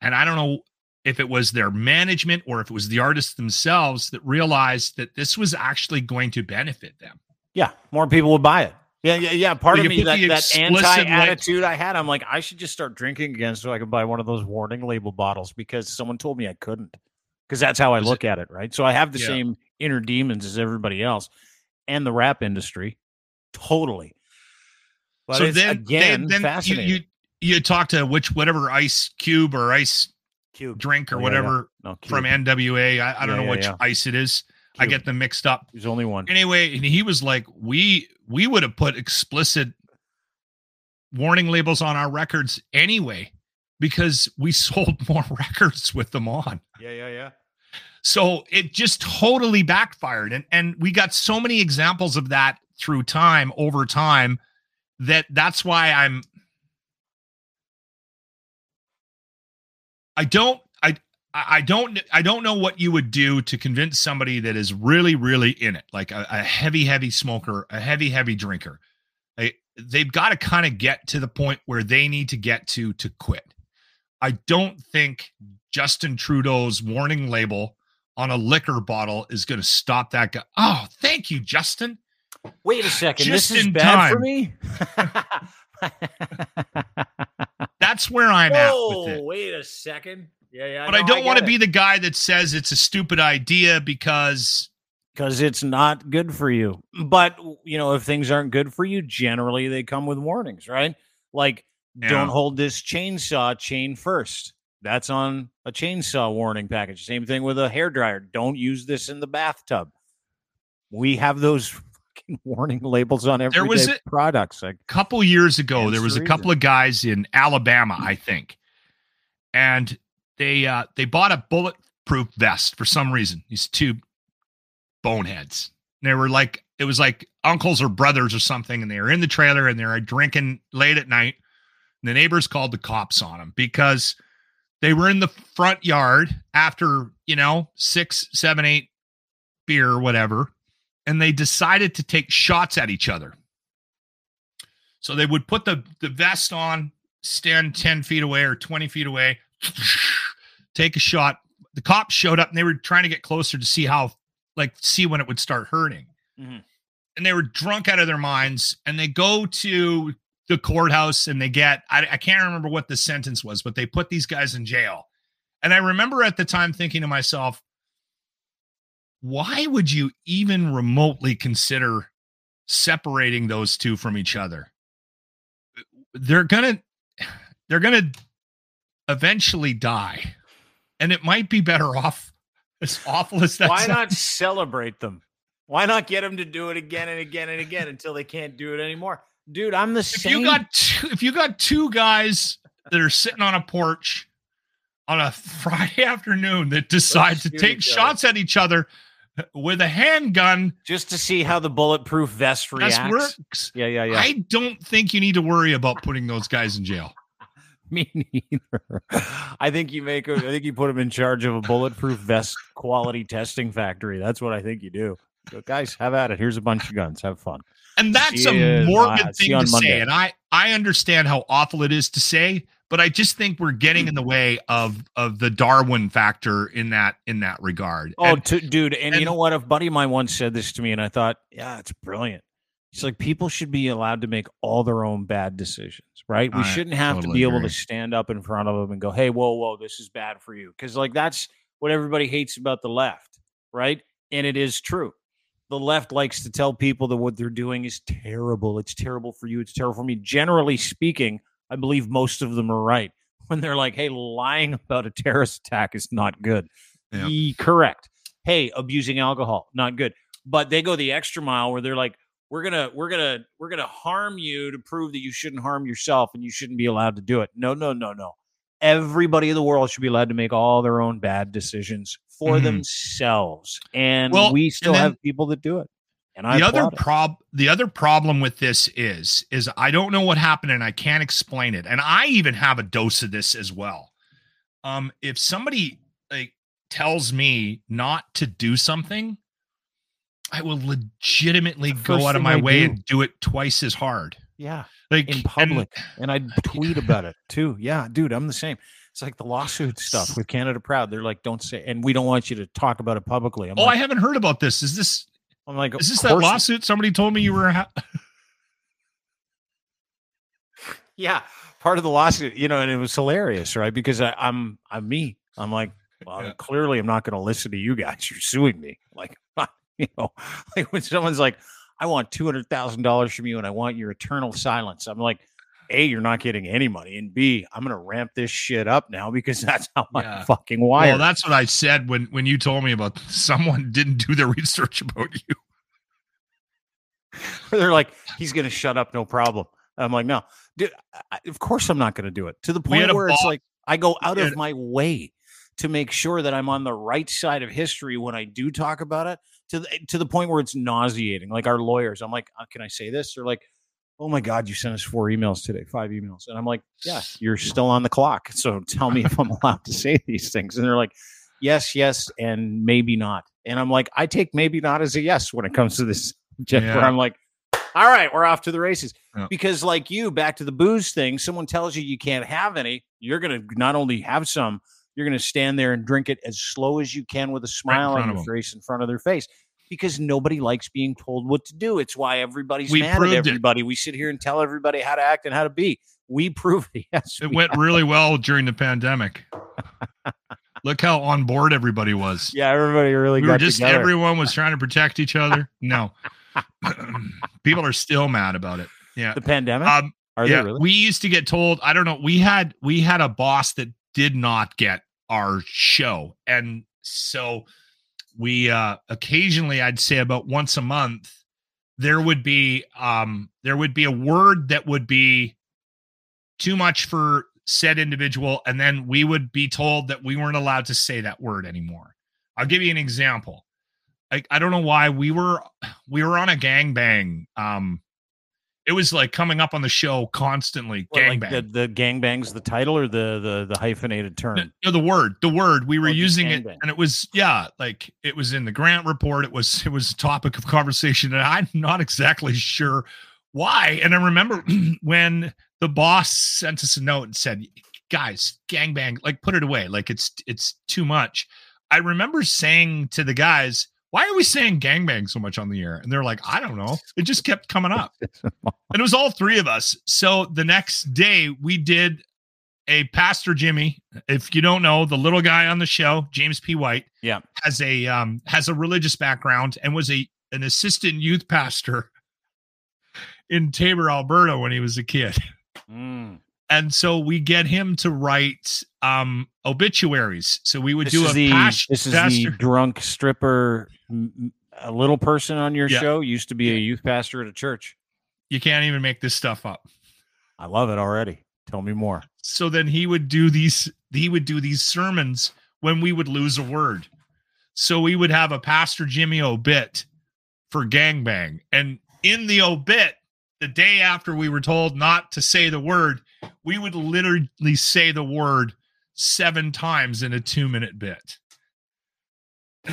and I don't know if it was their management or if it was the artists themselves that realized that this was actually going to benefit them. Yeah, more people would buy it. Yeah, yeah, yeah. Part But of me that, that anti attitude I had, I'm like, I should just start drinking again so I could buy one of those warning label bottles because someone told me I couldn't. Because that's how I Is look at it, right? So I have the Yeah. same inner demons as everybody else, and the rap industry, totally. But so then, again, then, then you, fascinating. you you talk to which whatever ice cube or ice Cube. drink or Oh, yeah, whatever No, from NWA. I, I don't Yeah, know which yeah. ice it is. I get them mixed up. There's only one. Anyway, and he was like, we we would have put explicit warning labels on our records anyway because we sold more records with them on. Yeah, yeah, yeah. So it just totally backfired. And and we got so many examples of that through time over time that that's why I'm I don't I I don't I don't know what you would do to convince somebody that is really really in it like a, a heavy heavy smoker a heavy heavy drinker they, they've got to kind of get to the point where they need to get to to quit I don't think Justin Trudeau's warning label on a liquor bottle is going to stop that guy. Oh, thank you, Justin. Wait a second. Just this is bad for me. That's where I'm at Whoa, with it. wait a second. Yeah, yeah. But I don't want to be the guy that says it's a stupid idea because because it's not good for you. But you know, if things aren't good for you, generally they come with warnings, right? Like, Yeah. don't hold this chainsaw chain first. That's on a chainsaw warning package. Same thing with a hair dryer. Don't use this in the bathtub. We have those fucking warning labels on every There was a- products. Like, a couple years ago there was the a couple of guys in Alabama, I think, and they uh they bought a bulletproof vest for some reason. These two boneheads. They were like it was like uncles or brothers or something, and they were in the trailer and they were drinking late at night. And the neighbors called the cops on them because they were in the front yard after you know six, seven, eight beer whatever, and they decided to take shots at each other. So they would put the the vest on, stand ten feet away or twenty feet away, take a shot. The cops showed up and they were trying to get closer to see how, like, see when it would start hurting. Mhm. And they were drunk out of their minds. And they go to the courthouse and they get I, I can't remember what the sentence was, but they put these guys in jail. And I remember at the time thinking to myself, why would you even remotely consider separating those two from each other? They're gonna they're gonna eventually die. And it might be better off as awful as that why sounds. not celebrate them? Why not get them to do it again and again and again until they can't do it anymore? Dude, I'm the if same. you got two, if you got two guys that are sitting on a porch on a Friday afternoon that decide to take shots at each other with a handgun, just to see how the bulletproof vest reacts. works. Yeah, yeah, yeah. I don't think you need to worry about putting those guys in jail. Me neither. I think you make. A, I think you put them in charge of a bulletproof vest quality testing factory. That's what I think you do. Go, guys, have at it. Here's a bunch of guns. Have fun. And that's a morbid uh, thing to Monday. say. And I I understand how awful it is to say, but I just think we're getting in mm. the way of of the Darwin factor in that in that regard. Oh, And- t- dude, and, you know what? A buddy of mine once said this to me, and I thought, yeah, it's brilliant. He's like, people should be allowed to make all their own bad decisions, right? We I shouldn't have to totally be able to stand up in front of them and go, hey, whoa, whoa, this is bad for you. Because, like, that's what everybody hates about the left, right? And it is true. The left likes to tell people that what they're doing is terrible. It's terrible for you. It's terrible for me. Generally speaking, I believe most of them are right when they're like, hey, lying about a terrorist attack is not good. Yeah. Ye- correct. Hey, abusing alcohol, not good. But they go the extra mile where they're like, we're gonna, we're gonna, we're gonna harm you to prove that you shouldn't harm yourself and you shouldn't be allowed to do it. No, no, no, no. Everybody in the world should be allowed to make all their own bad decisions for Mhm. themselves. And Well, we still then- have people that do it. And I the other prob the other problem with this is is I don't know what happened and I can't explain it. And I even have a dose of this as well. Um if somebody like tells me not to do something, I will legitimately go out of my I way do. and do it twice as hard. yeah. Like in public and, I'd tweet about it too. Yeah, dude, I'm the same. It's like the lawsuit stuff with Canada Proud. They're like, don't say, and we don't want you to talk about it publicly. I'm Oh, I haven't heard about this. Is this I'm like, is this that lawsuit? Somebody told me you were. Ha- Yeah, part of the lawsuit, you know, and it was hilarious, right? Because I, I'm I'm me. I'm like, well, Yeah. clearly I'm not going to listen to you guys. You're suing me, like, you know, like when someone's like, I want two hundred thousand dollars from you, and I want your eternal silence. I'm like, a, you're not getting any money, and b, I'm going to ramp this shit up now because that's how Yeah. I'm fucking wired. well, that's what I said when when you told me about someone didn't do their research about you. they're like, he's going to shut up, no problem. I'm like, no, dude, I, of course I'm not going to do it. To the point where it's like, I go out of my way to make sure that I'm on the right side of history when I do talk about it. To the to the point where it's nauseating. Like our lawyers, I'm like, uh, can I say this? They're like, oh my god, you sent us four emails today, five emails, and I'm like, yeah, you're still on the clock. So tell me if I'm allowed to say these things. And they're like, yes, yes, and maybe not. And I'm like, I take maybe not as a yes when it comes to this subject. Where I'm like, all right, we're off to the races. Yeah. Because, like you, back to the booze thing, someone tells you you can't have any. You're going to not only have some, you're going to stand there and drink it as slow as you can with a smile front on your face in front of their face. Because nobody likes being told what to do. It's why everybody's We mad at it. everybody. We sit here and tell everybody how to act and how to be. We prove it. Yes, It we went really well during the pandemic. Look how on board everybody was. Yeah, everybody really we were just together. everyone was trying to protect each other. No, people are still mad about it. Yeah. the pandemic. Um, Are yeah, they really? we used to get told. I don't know. We had we had a boss that did not get our show, and so we uh occasionally, I'd say about once a month, there would be um there would be a word that would be too much for said individual, and then we would be told that we weren't allowed to say that word anymore. I'll give you an example. Like I don't know why we were we were on a gangbang. Um, it was like coming up on the show constantly. What, like gangbang. the, the gangbangs, the title or the the the hyphenated term? No, no, the word, the word. We were Oh, using it, and it was yeah, like it was in the grant report. It was it was a topic of conversation, and I'm not exactly sure why. And I remember when the boss sent us a note and said, "Guys, gangbang, like put it away. Like it's it's too much." I remember saying to the guys, "Why are we saying gangbang so much on the air?" And they're like, "I don't know. It just kept coming up." and it was all three of us. So the next day we did a Pastor Jimmy. If you don't know, the little guy on the show, James P. White, Yeah. has a um has a religious background and was a an assistant youth pastor in Taber, Alberta when he was a kid. Mm. And so we get him to write um obituaries. So we would This do is a the pas- this is pastor. the drunk stripper, a little person on your Yeah. show used to be a youth pastor at a church. you can't even make this stuff up. I love it already. Tell me more. so then he would do these he would do these sermons when we would lose a word so we would have a pastor jimmy obit for gangbang and in the obit the day after we were told not to say the word we would literally say the word seven times in a two minute bit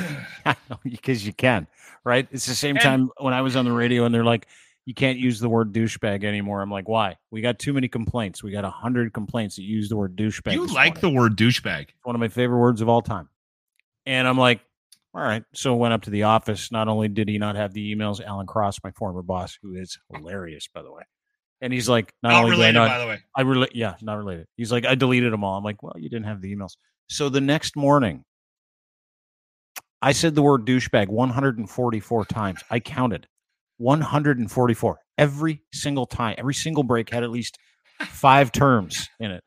because you can, right? It's the same And- time when I was on the radio and they're like, you can't use the word douchebag anymore. I'm like, why? We got too many complaints. We got a hundred complaints that use the word douchebag. you like morning. the word douchebag It's one of my favorite words of all time. And I'm like, all right. So went up to the office. Not only did he not have the emails, Alan Cross, my former boss, who is hilarious, by the way. And he's like, not, not only related do I by the way I relate, yeah, not related. He's like, I deleted them all. I'm like, well, you didn't have the emails. So the next morning, I said the word douchebag 144 times. I counted 144 every single time. Every single break had at least five terms in it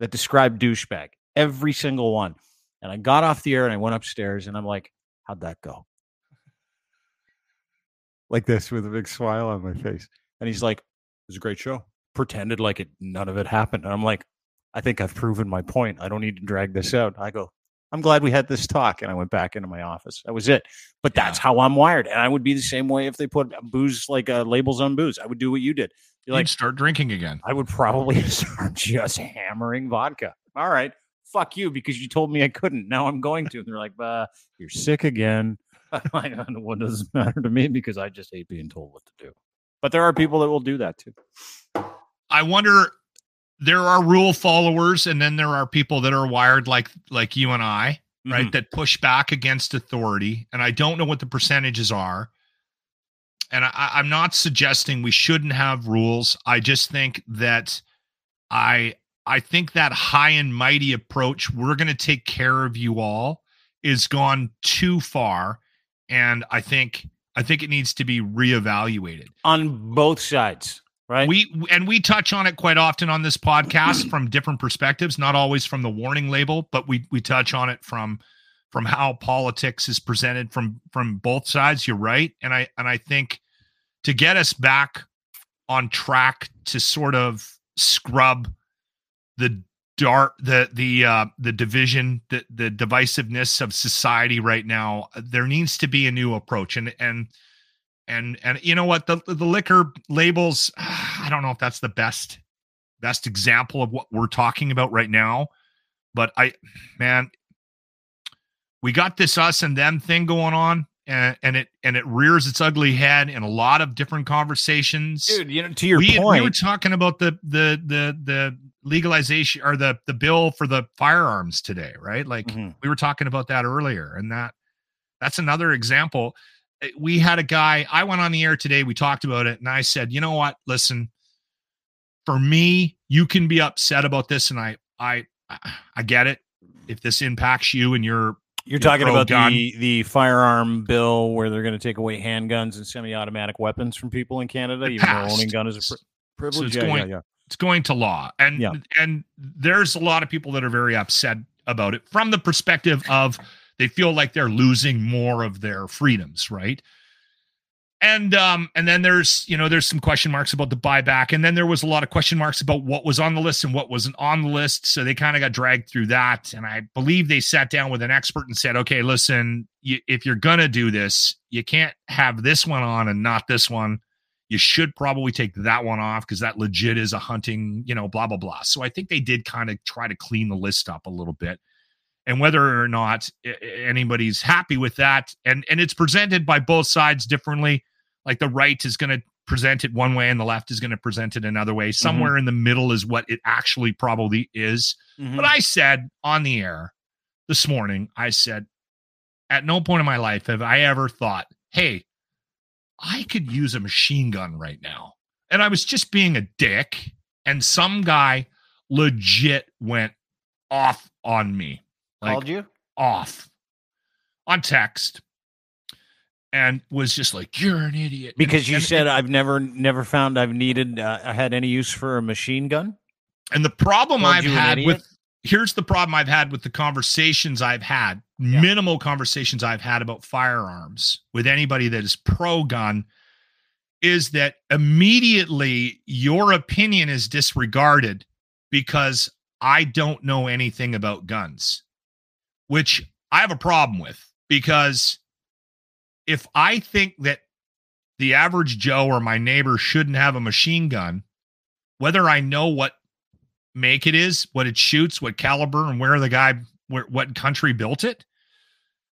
that described douchebag. Every single one. And I got off the air and I went upstairs and I'm like, how'd that go? Like this with a big smile on my face. And he's like, it was a great show. Pretended like it none of it happened. And I'm like, I think I've proven my point. I don't need to drag this out. I go, I'm glad we had this talk. And I went back into my office. That was it. But Yeah. that's how I'm wired. And I would be the same way if they put booze like uh, labels on booze. I would do what you did. You're you'd like, start drinking again I would probably start just hammering vodka. All right. Fuck you because you told me I couldn't. Now I'm going to. And they're like, uh, you're sick again. I'm like, "Uh, what does it matter to me? Because I just hate being told what to do. But there are people that will do that too. I wonder there are rule followers, and then there are people that are wired like like you and I, right? Mhm. That push back against authority, and I don't know what the percentages are. And I, I'm not suggesting we shouldn't have rules. I just think that I I think that high and mighty approach, we're going to take care of you all, is gone too far, and I think I think it needs to be reevaluated. on both sides, right? We and we touch on it quite often on this podcast from different perspectives, not always from the warning label, but we we touch on it from from how politics is presented from from both sides. You're right, and I and I think to get us back on track to sort of scrub the dark the the uh the division the the divisiveness of society right now there needs to be a new approach. And and and and you know what? The the liquor labels i don't know if that's the best best example of what we're talking about right now but i man we got this us and them thing going on and, and it and it rears its ugly head in a lot of different conversations. Dude, you know, to your we, point, we were talking about the the the the legalization or the the bill for the firearms today right? Like Mhm. we were talking about that earlier and that that's another example. Uh, we had a guy i went on the air today we talked about it and i said you know what? Listen for me you can be upset about this and i i i get it. If this impacts you and you're You're talking about gun. the the firearm bill where they're going to take away handguns and semi-automatic weapons from people in Canada, It even though passed. owning gun is a pri- privilege. it's yeah, going- yeah, yeah. it's going to law and Yeah. and there's a lot of people that are very upset about it from the perspective of they feel like they're losing more of their freedoms right and um and then there's you know there's some question marks about the buyback and then there was a lot of question marks about what was on the list and what wasn't on the list so they kind of got dragged through that and i believe they sat down with an expert and said okay listen you, if you're gonna do this you can't have this one on and not this one you should probably take that one off because that legit is a hunting, you know, blah, blah, blah. So I think they did kind of try to clean the list up a little bit. And whether or not anybody's happy with that, and and it's presented by both sides differently. Like the right is going to present it one way and the left is going to present it another way. Somewhere in the middle is what it actually probably is. Mhm. But I said on the air this morning, I said, at no point in my life have I ever thought, hey, I could use a machine gun right now. And I was just being a dick. And some guy legit went off on me. Like Called you? off on text and was just like, You're an idiot. And- Because you and- said I've never never found I've needed uh, I had any use for a machine gun. And the problem Called I've had with here's the problem I've had with the conversations I've had, Yeah. minimal conversations I've had about firearms with anybody that is pro gun, is that immediately your opinion is disregarded because I don't know anything about guns, which I have a problem with because if I think that the average Joe or my neighbor shouldn't have a machine gun, whether I know what make it is, what it shoots, what caliber, and where the guy, where, what country built it,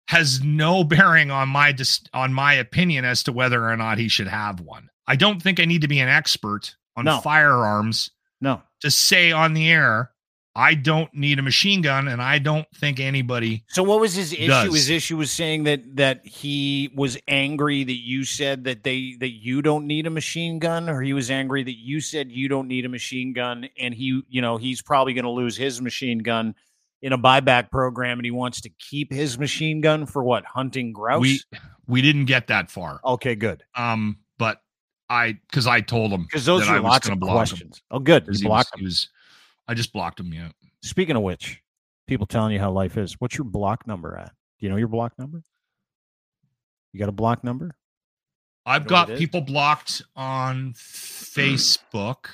has no bearing on my dis- on my opinion as to whether or not he should have one. I don't think I need to be an expert on No. firearms No. to say on the air, I don't need a machine gun, and I don't think anybody. So what was his issue? Does. His issue was saying that that he was angry that you said that they that you don't need a machine gun, or he was angry that you said you don't need a machine gun, and he, you know, he's probably going to lose his machine gun in a buyback program, and he wants to keep his machine gun for what hunting grouse. We we didn't get that far. okay, good, Um, but I because I told him because those are lots of block him. questions. Oh, good, he was, blocked he was- I just blocked him. Yeah. Speaking of which, people telling you how life is. What's your block number at? Do you know your block number? You got a block number? I've know got what it is? people blocked on Facebook.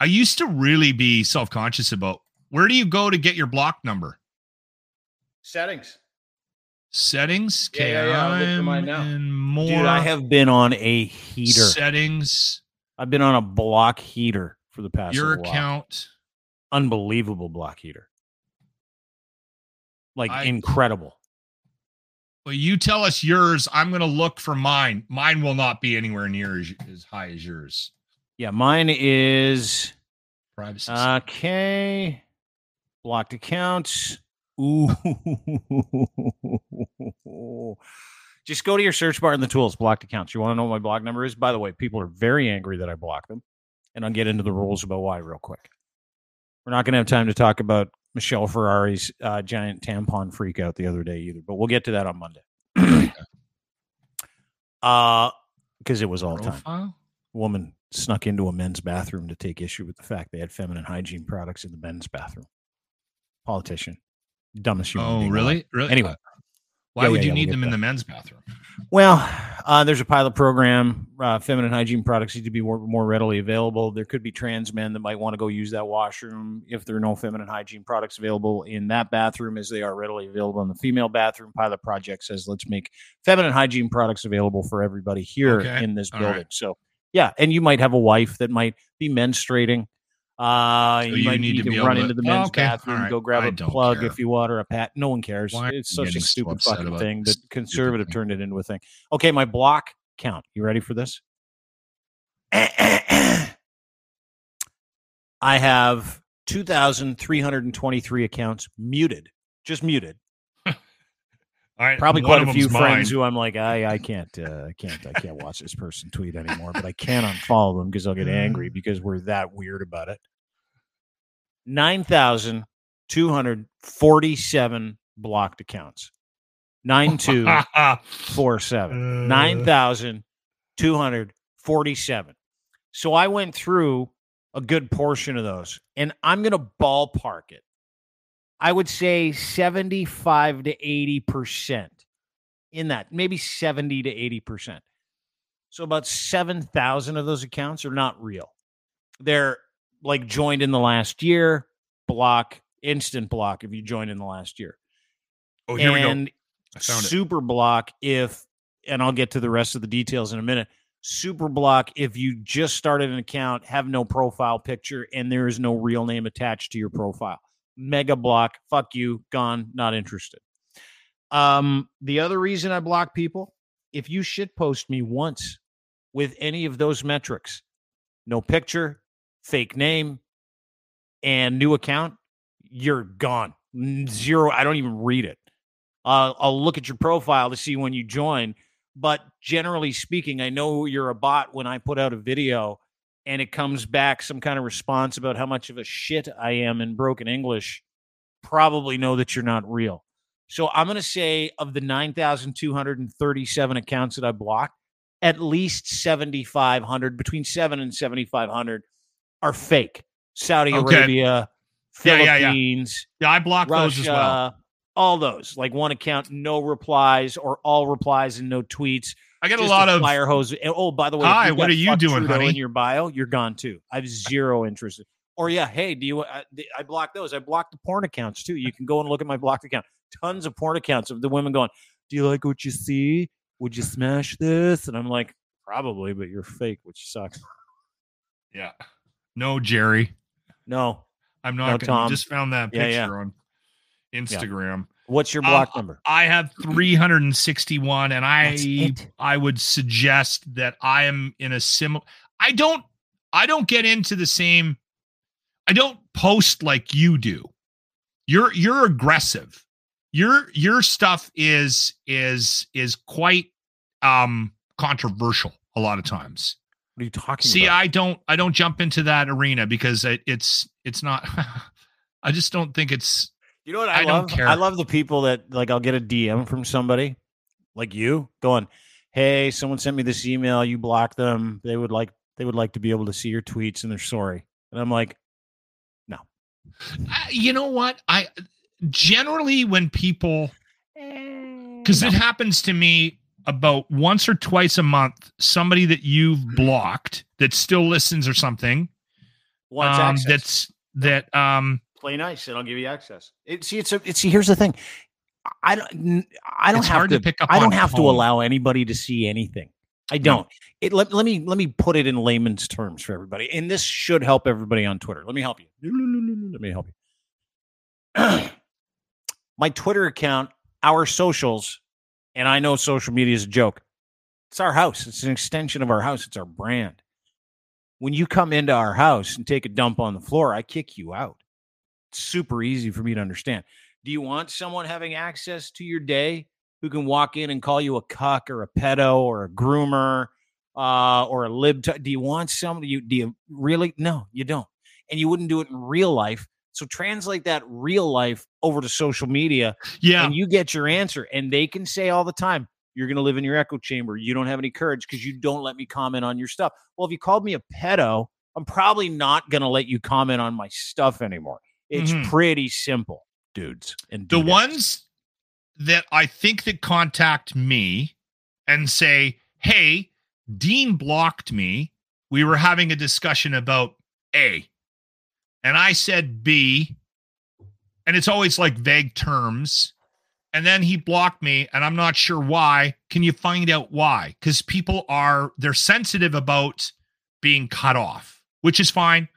I used to really be self conscious about where do you go to get your block number? Settings. Settings. Yeah, Okay, yeah, yeah, I'm mine now. in more Dude, I have been on a heater. settings. I've been on a block heater for the past Your little while. account. Unbelievable block heater. Like I- incredible. Well, you tell us yours. I'm going to look for mine. Mine will not be anywhere near as, as high as yours. Yeah, mine is Privacy. Uh, okay. Blocked accounts. Ooh. Just go to your search bar in the tools, blocked accounts. You want to know what my block number is? By the way, people are very angry that I block them. And I'll get into the rules about why real quick. We're not going to have time to talk about Michelle Ferreri's uh, giant tampon freak out the other day either, but we'll get to that on Monday. uh, because it was all time. Profile? Woman snuck into a men's bathroom to take issue with the fact they had feminine hygiene products in the men's bathroom. Politician, dumbest human. Oh, being really? alive. Really? Anyway. Why Yeah, would yeah, you yeah, we'll need them in that. the men's bathroom? Well, uh, there's a pilot program. Uh, feminine hygiene products need to be more, more readily available. There could be trans men that might want to go use that washroom if there are no feminine hygiene products available in that bathroom as they are readily available in the female bathroom. Pilot project says let's make feminine hygiene products available for everybody here Okay. in this All building. right. So, yeah, and you might have a wife that might be menstruating. Uh, So you, might need need, to to, run into to- the Oh, men's okay. bathroom, right. go grab I a plug care. if you want or a pat. No one cares. It's such a so stupid fucking thing, stupid conservative thing? turned it into a thing. Okay, my block count. You ready for this? I have 2,323 accounts muted, just muted. Right, Probably quite a few friends mine. who I'm like, I, I can't, uh, I can't, I can't watch this person tweet anymore, but I can't unfollow them because I'll get angry because we're that weird about it. 9,247 blocked accounts. 9247. Uh, 9,247. So I went through a good portion of those, and I'm going to ballpark it. I would say 75 to 80% in that, maybe 70 to 80%. So about 7,000 of those accounts are not real. They're like joined in the last year, block, instant block if you joined in the last year Oh, here we go. and I found it. super block if and i'll get to the rest of the details in a minute super block if you just started an account have no profile picture and there is no real name attached to your profile mega block fuck you gone not interested um the other reason i block people if you shit post me once with any of those metrics no picture fake name and new account you're gone zero i don't even read it uh, I'll look at your profile to see when you join. But generally speaking, I know you're a bot when I put out a video and it comes back some kind of response about how much of a shit I am in broken English. Probably know that you're not real. So I'm going to say of the 9,237 accounts that I blocked, at least 7,500, between seven and 7,500 are fake. Saudi Okay. Arabia, Yeah, yeah, yeah. Philippines, Yeah, I blocked those as well. All those. Like one account, no replies, or all replies and no tweets. I get a lot of fire hose. Oh, by the way, Hi, what are you doing, Trudeau honey? In your bio, you're gone too. I have zero interest. Or yeah, hey, do you? Uh, I, I blocked those. I blocked the porn accounts too. You can go and look at my blocked account. Tons of porn accounts of the women going, "Do you like what you see? Would you smash this?" And I'm like, probably, but you're fake, which sucks. yeah. No, Jerry, No. I'm No, not. gonna, Tom. just found that picture yeah. on Instagram. What's your Uh, block number? I have 361, and I I would suggest that I am in a similar. I don't I don't get into the same. I don't post like you do. You're you're aggressive. Your your stuff is is is quite um controversial a lot of times. What are you talking See, about? I don't I don't jump into that arena because it, it's it's not. I just don't think it's You know what I, I don't love? care. I love the people that like I'll get a DM from somebody like you going, "Hey, someone sent me this email. You blocked them. They would like they would like to be able to see your tweets and they're sorry." And I'm like, I- you know what I generally when people because it happens to me about once or twice a month somebody that you've blocked that still listens or something um, that's that um Play nice, and I'll give you access." It, see, it's a, it's see. Here's the thing. I don't. I don't It's have hard to, to pick up I don't on have to allow anybody to see anything. I don't. It let, let me let me put it in layman's terms for everybody, and this should help everybody on Twitter. Let me help you. Let me help you. My Twitter account, our socials, and I know social media is a joke. It's our house. It's an extension of our house. It's our brand. When you come into our house and take a dump on the floor, I kick you out. Super easy for me to understand. Do you want someone having access to your day who can walk in and call you a cuck or a pedo or a groomer uh, or a lib? do you want somebody? You do you really? No, you don't. And you wouldn't do it in real life. So translate that real life over to social media. Yeah. And you get your answer. And they can say all the time, you're going to live in your echo chamber. You don't have any courage because you don't let me comment on your stuff. Well, if you called me a pedo, I'm probably not going to let you comment on my stuff anymore. It's Mhm. pretty simple, dudes. And the ones that I think that contact me and say, "Hey, Dean blocked me. We were having a discussion about A." And I said B, and it's always like vague terms. And then he blocked me and I'm not sure why. Can you find out why? Cuz people are they're sensitive about being cut off, which is fine.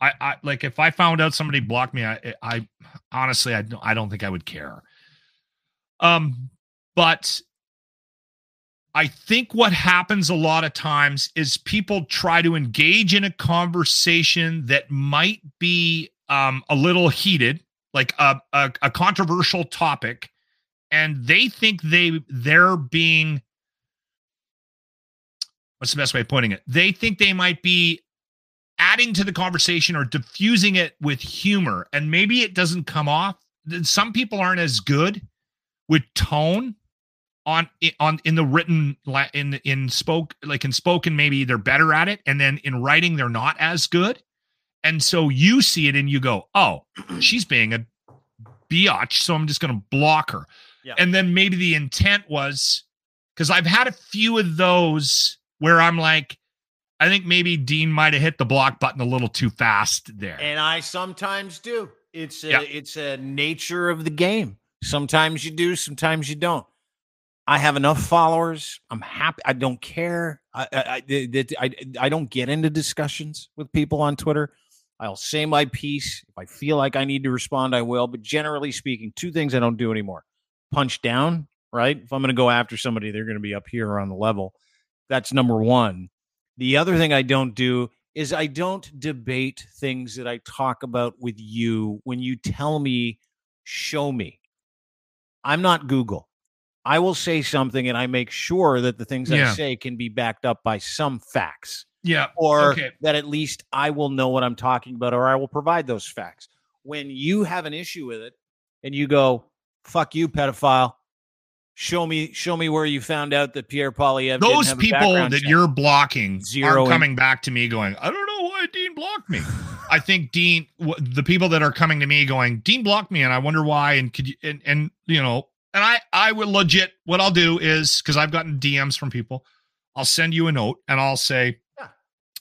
I, I like if I found out somebody blocked me, I, I honestly, I don't, I don't think I would care. Um, but I think what happens a lot of times is people try to engage in a conversation that might be um, a little heated, like a, a, a controversial topic, and they think they they're being what's the best way of putting it? They think they might be adding to the conversation or diffusing it with humor. And maybe it doesn't come off. Some people aren't as good with tone on on in the written in in spoke like in spoken maybe they're better at it. And then in writing they're not as good. And so you see it and you go oh she's being a biatch so i'm just going to block her. Yeah. and then maybe the intent was because i've had a few of those where i'm like I think maybe Dean might have hit the block button a little too fast there. And I sometimes do. It's a, Yeah. it's a nature of the game. Sometimes you do, sometimes you don't. I have enough followers. I'm happy. I don't care. I I, I, I, I don't get into discussions with people on Twitter. I'll say my piece. If I feel like I need to respond, I will. But generally speaking, two things I don't do anymore punch down, right? If I'm going to go after somebody, they're going to be up here on the level. That's number one. The other thing I don't do is I don't debate things that I talk about with you when you tell me, show me. I'm not Google. I will say something and I make sure that the things Yeah. I say can be backed up by some facts yeah. or Okay. that at least I will know what I'm talking about or I will provide those facts. When you have an issue with it and you go, fuck you, pedophile. Show me, show me where you found out that Pierre Poilievre. didn't Those have people background that check." you're blocking Zero are in- coming back to me going, I don't know why Dean blocked me. I think Dean, wh- the people that are coming to me going, Dean blocked me, and I wonder why. And could you, and, and you know, and I, I will legit. What I'll do is because I've gotten DMs from people, I'll send you a note and I'll say, Yeah.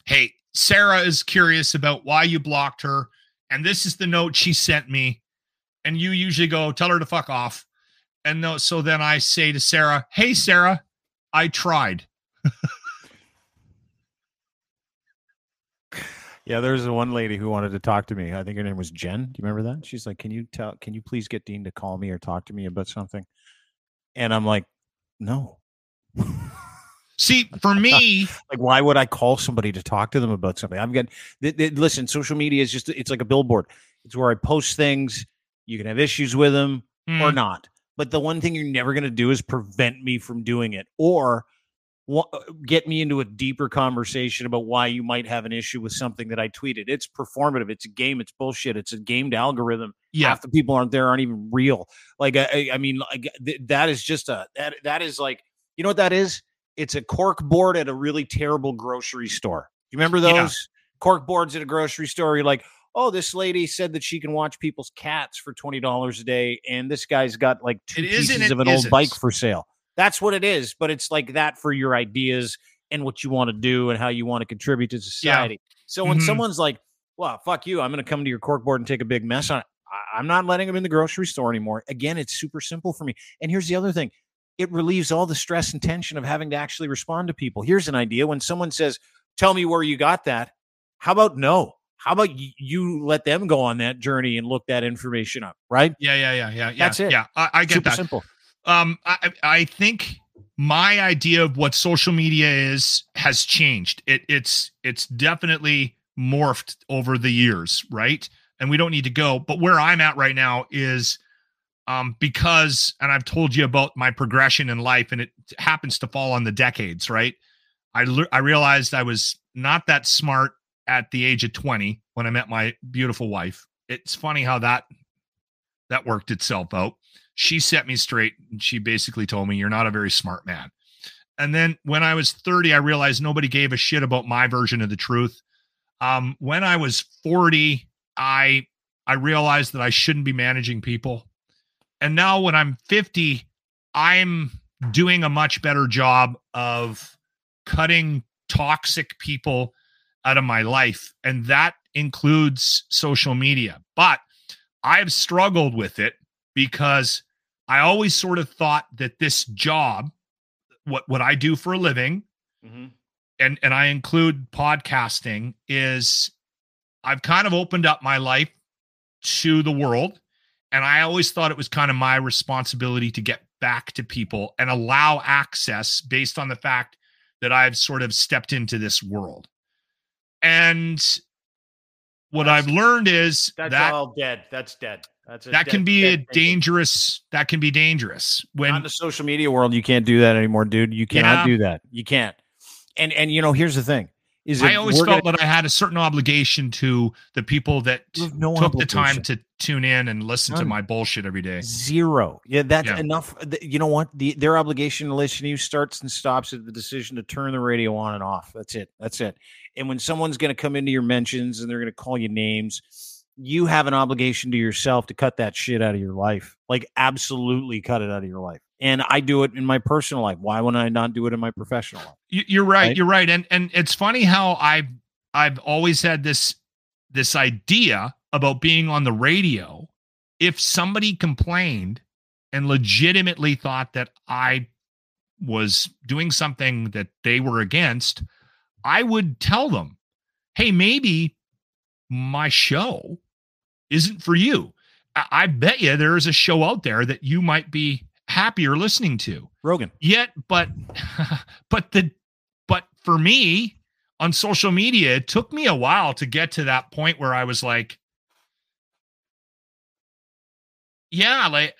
Hey, Sarah is curious about why you blocked her, and this is the note she sent me. And you usually go, tell her to fuck off. And no, so then I say to Sarah, Hey, Sarah, I tried. Yeah, there's a one lady who wanted to talk to me. I think her name was Jen. Do you remember that? She's like, "Can you tell? Can you please get Dean to call me or talk to me about something?" And I'm like, "No." See, for me, like, why would I call somebody to talk to them about something? I'm getting. Th- th- listen, social media is just—it's like a billboard. It's where I post things. You can have issues with them or mm, not. But the one thing you're never going to do is prevent me from doing it or uh, get me into a deeper conversation about why you might have an issue with something that I tweeted. It's performative. It's a game. It's bullshit. It's a gamed algorithm. yeah, Half the people aren't there aren't even real. Like I, I- mean, like th- that is just a that that is like you know what that is? It's a cork board at a really terrible grocery store. You remember Yeah. those cork boards at a grocery store? You're like, oh, this lady said that she can watch people's cats for twenty dollars a day, and this guy's got like two It pieces of an old isn't. bike for sale. That's what it is, but it's like that for your ideas and what you want to do and how you want to contribute to society. So when Mhm. someone's like, "Well, fuck you," I'm going to come to your cork board and take a big mess on it. I- I'm not letting them in the grocery store anymore. Again, it's super simple for me. And here's the other thing: it relieves all the stress and tension of having to actually respond to people. Here's an idea: when someone says, "Tell me where you got that," how about no? How about you let them go on that journey and look that information up? Right? yeah, yeah, yeah, yeah, yeah. That's it. Yeah, I, I get super that. simple. Um, I, I I think my idea of what social media is has changed. It, it's it's definitely morphed over the years, right? And we don't need to go. But where I'm at right now is um, because, and I've told you about my progression in life, and it happens to fall on the decades, right? I I realized I was not that smart at the age of 20 when I met my beautiful wife. It's funny how that that worked itself out. She set me straight and she basically told me you're not a very smart man. And then when i was 30 i realized nobody gave a shit about my version of the truth. Um, when i was 40 i i realized that i shouldn't be managing people. And now when i'm 50 i'm doing a much better job of cutting toxic people out of my life and that includes social media but i've struggled with it because I always sort of thought that this job, what what I do for a living, mm-hmm. and and I include podcasting, is I've kind of opened up my life to the world, and I always thought it was kind of my responsibility to get back to people and allow access based on the fact that I've sort of stepped into this world. And what that's, I've learned is that's that all dead. That's dead. That's that dead, can be a dangerous. That can be dangerous when in the social media world. You can't do that anymore, dude. You cannot yeah. do that. You can't. And and you know, here's the thing: is I always felt gonna, that I had a certain obligation to the people that no took the time to tune in and listen None. to my bullshit every day. Zero. Yeah, that's yeah. enough. You know what? The, their obligation to listen to you starts and stops at the decision to turn the radio on and off. That's it. That's it. And when someone's going to come into your mentions and they're going to call you names you have an obligation to yourself to cut that shit out of your life. Like absolutely cut it out of your life. And I do it in my personal life. Why wouldn't I not do it in my professional life? You're right, right. You're right. And and it's funny how I've I've always had this this idea about being on the radio. If somebody complained and legitimately thought that I was doing something that they were against, I would tell them, hey, maybe my show isn't for you. I, I bet you there is a show out there that you might be happier listening to. Rogan. Yet, but but the but for me on social media, it took me a while to get to that point where I was like, yeah, like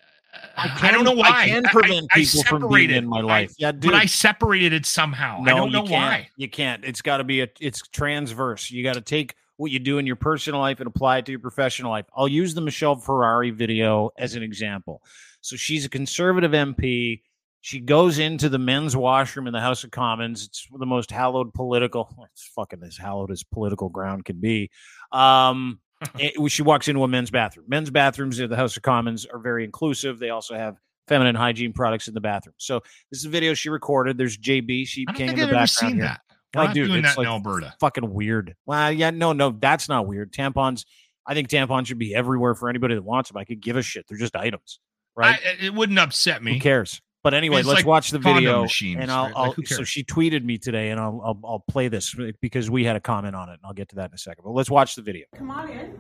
I, can, I, don't know why. I can prevent I, people from being in my life. yeah, dude. but I separated it somehow. No, I don't know why. You can't. It's got to be a. It's transverse. You got to take what you do in your personal life and apply it to your professional life. I'll use the Michelle Ferreri video as an example. So she's a conservative MP. She goes into the men's washroom in the House of Commons. It's the most hallowed political, it's fucking as hallowed as political ground can be. Um, it, she walks into a men's bathroom. Men's bathrooms at the House of Commons are very inclusive. They also have feminine hygiene products in the bathroom. So this is a video she recorded. There's JB She came in the I've background here. That. We're not doing that like in Alberta. Fucking weird. Well, yeah, no, no, that's not weird. Tampons. I think tampons should be everywhere for anybody that wants them. I could give a shit. They're just items, right? I, it wouldn't upset me. Who cares? But anyway, let's like watch the video. Machines, and I'll, right? I'll like so she tweeted me today, and I'll, I'll I'll play this because we had a comment on it, and I'll get to that in a second. But let's watch the video. Come on in.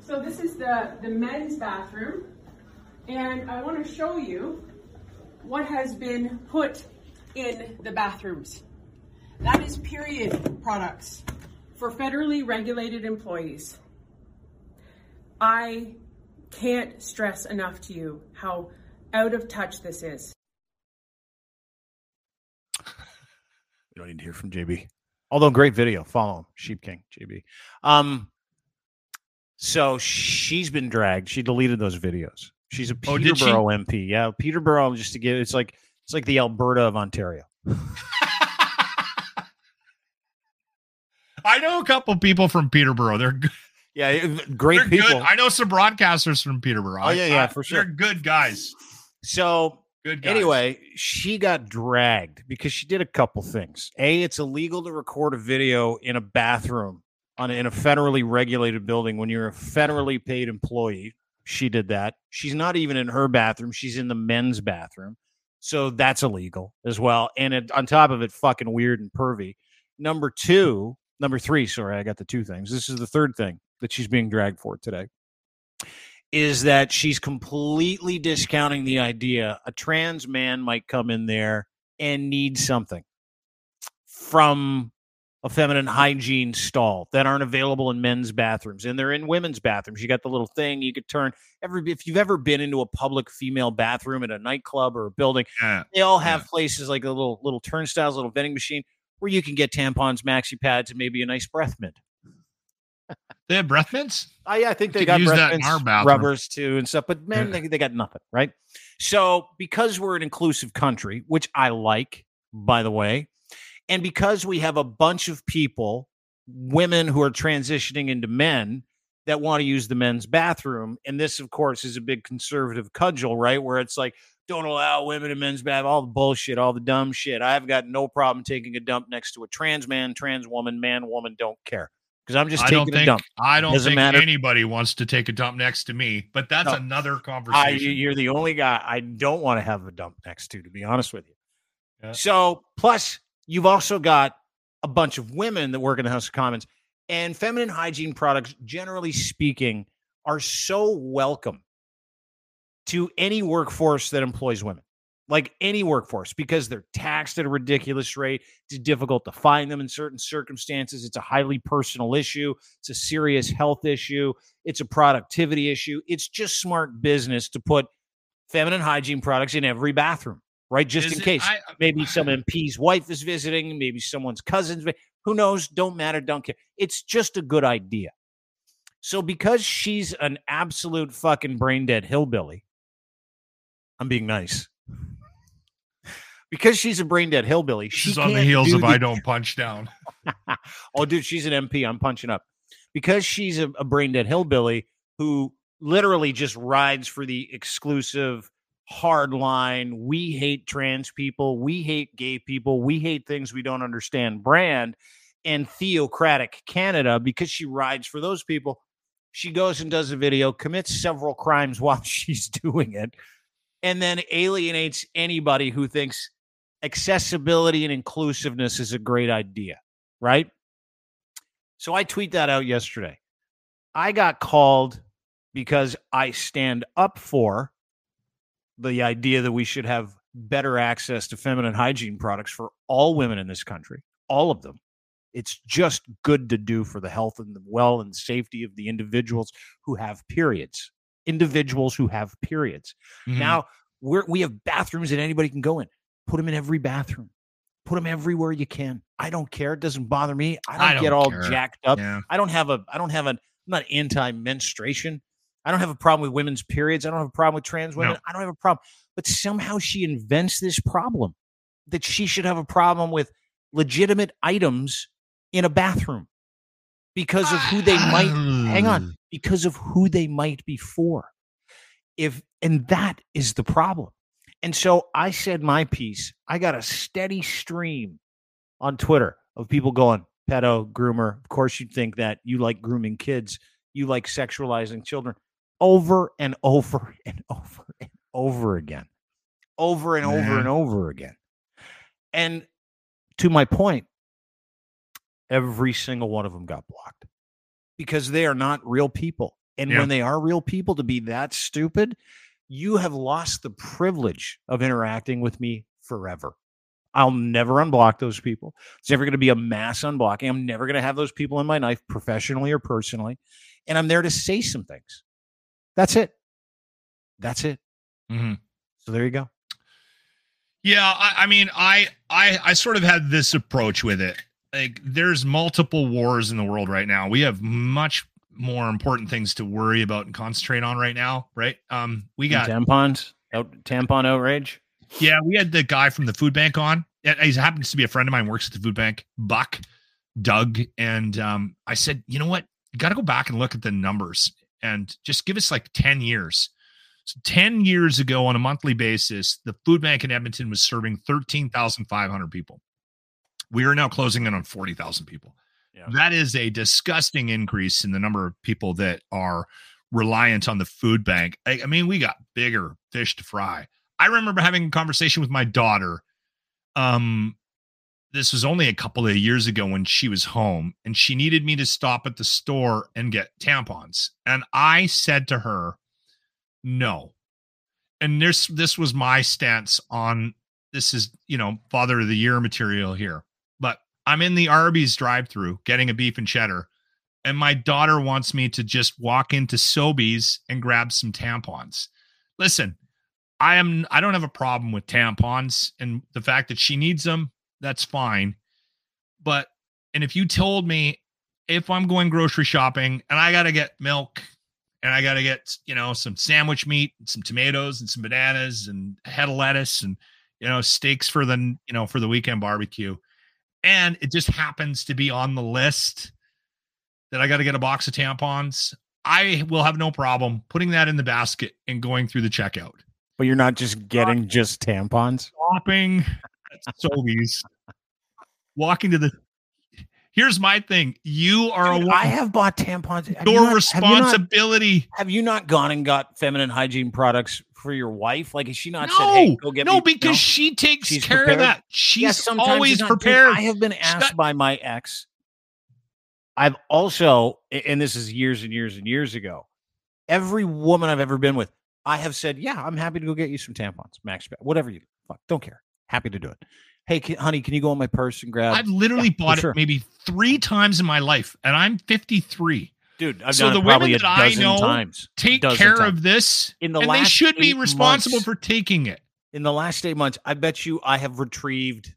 So this is the the men's bathroom, and I want to show you what has been put in the bathrooms. That is period products for federally regulated employees. I can't stress enough to you how out of touch this is. We don't need to hear from JB. Although great video, follow him, Sheep King JB. Um, so she's been dragged. She deleted those videos. She's a oh, Peterborough oh, MP. Yeah, Peterborough. Just to give, it's like it's like the Alberta of Ontario. I know a couple people from Peterborough. They're good. Yeah, great they're people. Good. I know some broadcasters from Peterborough. Oh yeah, yeah, for sure. They're good guys. So good. Guys. Anyway, she got dragged because she did a couple things. A, it's illegal to record a video in a bathroom on in a federally regulated building when you're a federally paid employee. She did that. She's not even in her bathroom. She's in the men's bathroom. So that's illegal as well. And it, on top of it, fucking weird and pervy. Number two, Number three, sorry, I got the two things. This is the third thing that she's being dragged for today. is that she's completely discounting the idea a trans man might come in there and need something from a feminine hygiene stall that aren't available in men's bathrooms and they're in women's bathrooms. You got the little thing you could turn every if you've ever been into a public female bathroom at a nightclub or a building, Yeah. they all have Yeah. places like a little little turnstiles, little vending machine where you can get tampons, maxi pads, and maybe a nice breath mint. They have breath mints? Oh yeah, I think they got breath mints, rubbers too and stuff. But men, Yeah. they, they got nothing, right? So because we're an inclusive country, which I like, by the way, and because we have a bunch of people, women who are transitioning into men that want to use the men's bathroom, and this, of course, is a big conservative cudgel, right? Where it's like, don't allow women in men's bath, all the bullshit, all the dumb shit. I've got no problem taking a dump next to a trans man, trans woman, man, woman, don't care. Because I'm just I taking don't a think dump. I don't Doesn't think matter. anybody wants to take a dump next to me, but that's No. another I, conversation. you're the only guy I don't want to have a dump next to, to be honest with you. Yeah. So, plus, you've also got a bunch of women that work in the House of Commons, and feminine hygiene products, generally speaking, are so welcome to any workforce that employs women, like any workforce, because they're taxed at a ridiculous rate. It's difficult to find them in certain circumstances. It's a highly personal issue. It's a serious health issue. It's a productivity issue. It's just smart business to put feminine hygiene products in every bathroom, right? Just Is in it- case. I- uh, maybe some MP's wife is visiting, maybe someone's cousin's. Who knows? Don't matter. Don't care. It's just a good idea. So because she's an absolute fucking brain dead hillbilly, I'm being nice. Because she's a brain dead hillbilly, she She's on the heels do of the- I don't punch down. oh, dude, she's an MP. I'm punching up because she's a, a brain dead hillbilly who literally just rides for the exclusive hard line. We hate trans people. We hate gay people. We hate things we don't understand brand and theocratic Canada because she rides for those people. She goes and does a video, commits several crimes while she's doing it, and then alienates anybody who thinks accessibility and inclusiveness is a great idea right? So I tweet that out yesterday. I got called because I stand up for the idea that we should have better access to feminine hygiene products for all women in this country, all of them. It's just good to do for the health and the well and safety of the individuals who have periods. Individuals who have periods. Mhm. Now we're we have bathrooms that anybody can go in. Put them in every bathroom. Put them everywhere you can. I don't care. It doesn't bother me. I don't, I don't get all care. jacked up. yeah. I don't have a. I don't have a. I'm not anti menstruation. I don't have a problem with women's periods. I don't have a problem with trans women. No. I don't have a problem. But somehow she invents this problem that she should have a problem with legitimate items in a bathroom because of who they might hang on because of who they might be for. If and that is the problem. And so i said my piece. I got a steady stream on twitter of people going pedo groomer of course you'd think that. You like grooming kids. You like sexualizing children. Over and over and over and over again. Over and over Man. and over again. And to my point every single one of them got blocked because they are not real people. And Yeah. when they are real people, to be that stupid, you have lost the privilege of interacting with me forever. I'll never unblock those people. It's never going to be a mass unblocking. I'm never going to have those people in my life, professionally or personally. And I'm there to say some things. That's it. That's it. Mhm. So there you go. Yeah, I, I mean, I, I, I sort of had this approach with it. Like, there's multiple wars in the world right now. We have much more important things to worry about and concentrate on right now, right? Um, we got tampons, out, tampon outrage. Yeah, we had the guy from the food bank on. He happens to be a friend of mine, works at the food bank, Buck, Doug. And um, I said, you know what? You got to go back and look at the numbers and just give us like 10 years. So 10 years ago, on a monthly basis, the food bank in Edmonton was serving 13,500 people. We are now closing in on 40,000 people. Yeah. That is a disgusting increase in the number of people that are reliant on the food bank. I, I mean, we got bigger fish to fry. I remember having a conversation with my daughter. Um, this was only a couple of years ago when she was home and she needed me to stop at the store and get tampons. And I said to her, No. And this this was my stance on this is, you know, father of the year material here. I'm in the Arby's drive-through getting a beef and cheddar and my daughter wants me to just walk into Sobeys and grab some tampons. Listen, I am I don't have a problem with tampons and the fact that she needs them, that's fine. But and if you told me if I'm going grocery shopping and I got to get milk and I got to get, you know, some sandwich meat, and some tomatoes and some bananas and a head of lettuce and you know, steaks for the, you know, for the weekend barbecue. And it just happens to be on the list that I got to get a box of tampons. I will have no problem putting that in the basket and going through the checkout. But you're not just getting just tampons. Shopping at Sobeys, walking to the. Here's my thing. You are Dude, a I have bought tampons. Have you your not- have you not- responsibility. Have you not gone and got feminine hygiene products for your wife? Like, has she not No, said, "Hey, go get me"? no, me"? because she takes She's care prepared? of that. She's Yes, always it's prepared. I have been asked got- by my ex. I've also, and this is years and years and years ago. Every woman I've ever been with, I have said, "Yeah, I'm happy to go get you some tampons, Max, whatever you do. Fuck, don't care. Happy to do it. Hey, can, honey, can you go in my purse and grab?" I've literally Yeah, for bought sure. it maybe three times in my life, and I'm 53. Dude, I've So done the it probably women a that I know times. Take care times. of this, In the and they last should be eight responsible months- for taking it. in the last eight months, I bet you I have retrieved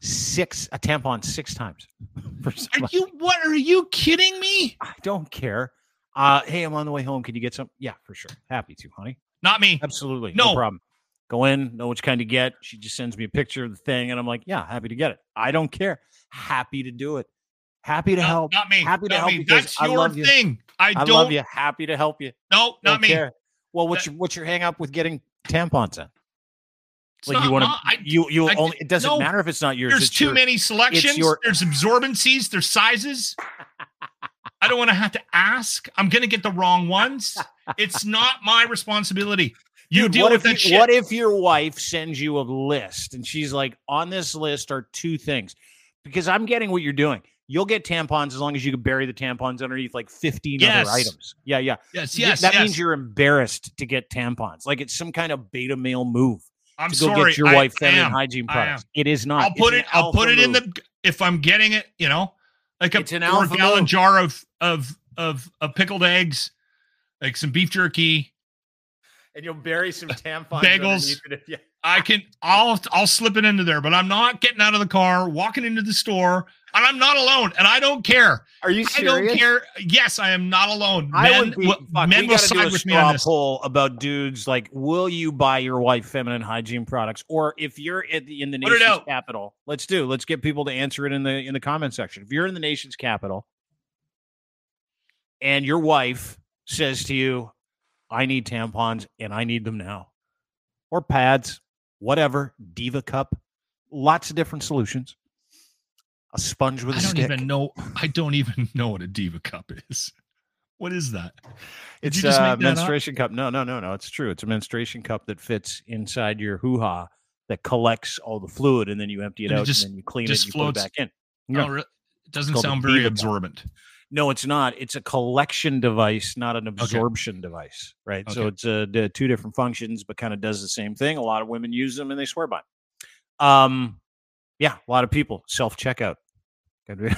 six a tampon six times. For Are you what? Are you kidding me? I don't care. Uh, hey, I'm on the way home. Can you get some? Yeah, for sure. Happy to, honey. Not me. Absolutely. No, No. problem. Go in, know which kind to get. She just sends me a picture of the thing, and I'm like, yeah, happy to get it. I don't care. Happy to do it. Happy to Not, help. not me. Happy to not help me. That's I your love you. thing. I, I don't. love you. Happy to help you. No, not Don't me. care. Well, what's That- your what's your hang up with getting tampons in? It's Like not you want to you you I- only it doesn't no. matter if it's not yours. There's too your- many selections. your- There's absorbencies. There's sizes. I don't want to have to ask. I'm going to get the wrong ones. It's not my responsibility. You Dude, deal what with if that you- shit. What if your wife sends you a list and she's like, on this list are two things? Because I'm getting what you're doing. You'll get tampons as long as you can bury the tampons underneath like 15 Yes. other items. Yeah, yeah. yes, yes, that yes. means you're embarrassed to get tampons. Like it's some kind of beta male move I'm to go sorry. get your I wife feminine hygiene products. It is not. I'll It's put it. I'll put it in move. the if I'm getting it. You know, like a It's an four gallon move. jar of of of of pickled eggs, like some beef jerky. And you'll bury some tampons. Bagels. underneath it if you- I can. I'll I'll slip it into there, but I'm not getting out of the car, walking into the store, and I'm not alone, and I don't care. Are you Serious? I don't care. Yes, I am not alone. I men would be, will, fuck, men will side a with me on straw this. poll about dudes like, will you buy your wife feminine hygiene products, or if you're at the, in the Put it nation's capital, let's do. Let's get people to answer it in the in the comment section. If you're in the nation's capital, and your wife says to you, "I need tampons and I need them now," or pads, whatever, Diva cup, lots of different solutions. A sponge with a I don't stick. even know. I don't even know what a diva cup is. What is that? Did It's a that up? menstruation cup. No, no, no, no. It's true. It's a menstruation cup that fits inside your hoo ha that collects all the fluid, and then you empty it And it out, just- and then you clean it, and you put it floats. back in. No, No, it doesn't sound very absorbent. cup. No, it's not. It's a collection device, not an absorption device, right? So it's uh, d- two different functions, but kind of does the same thing. A lot of women use them, and they swear by. 'em. Um, yeah, a lot of people self checkout. Uh,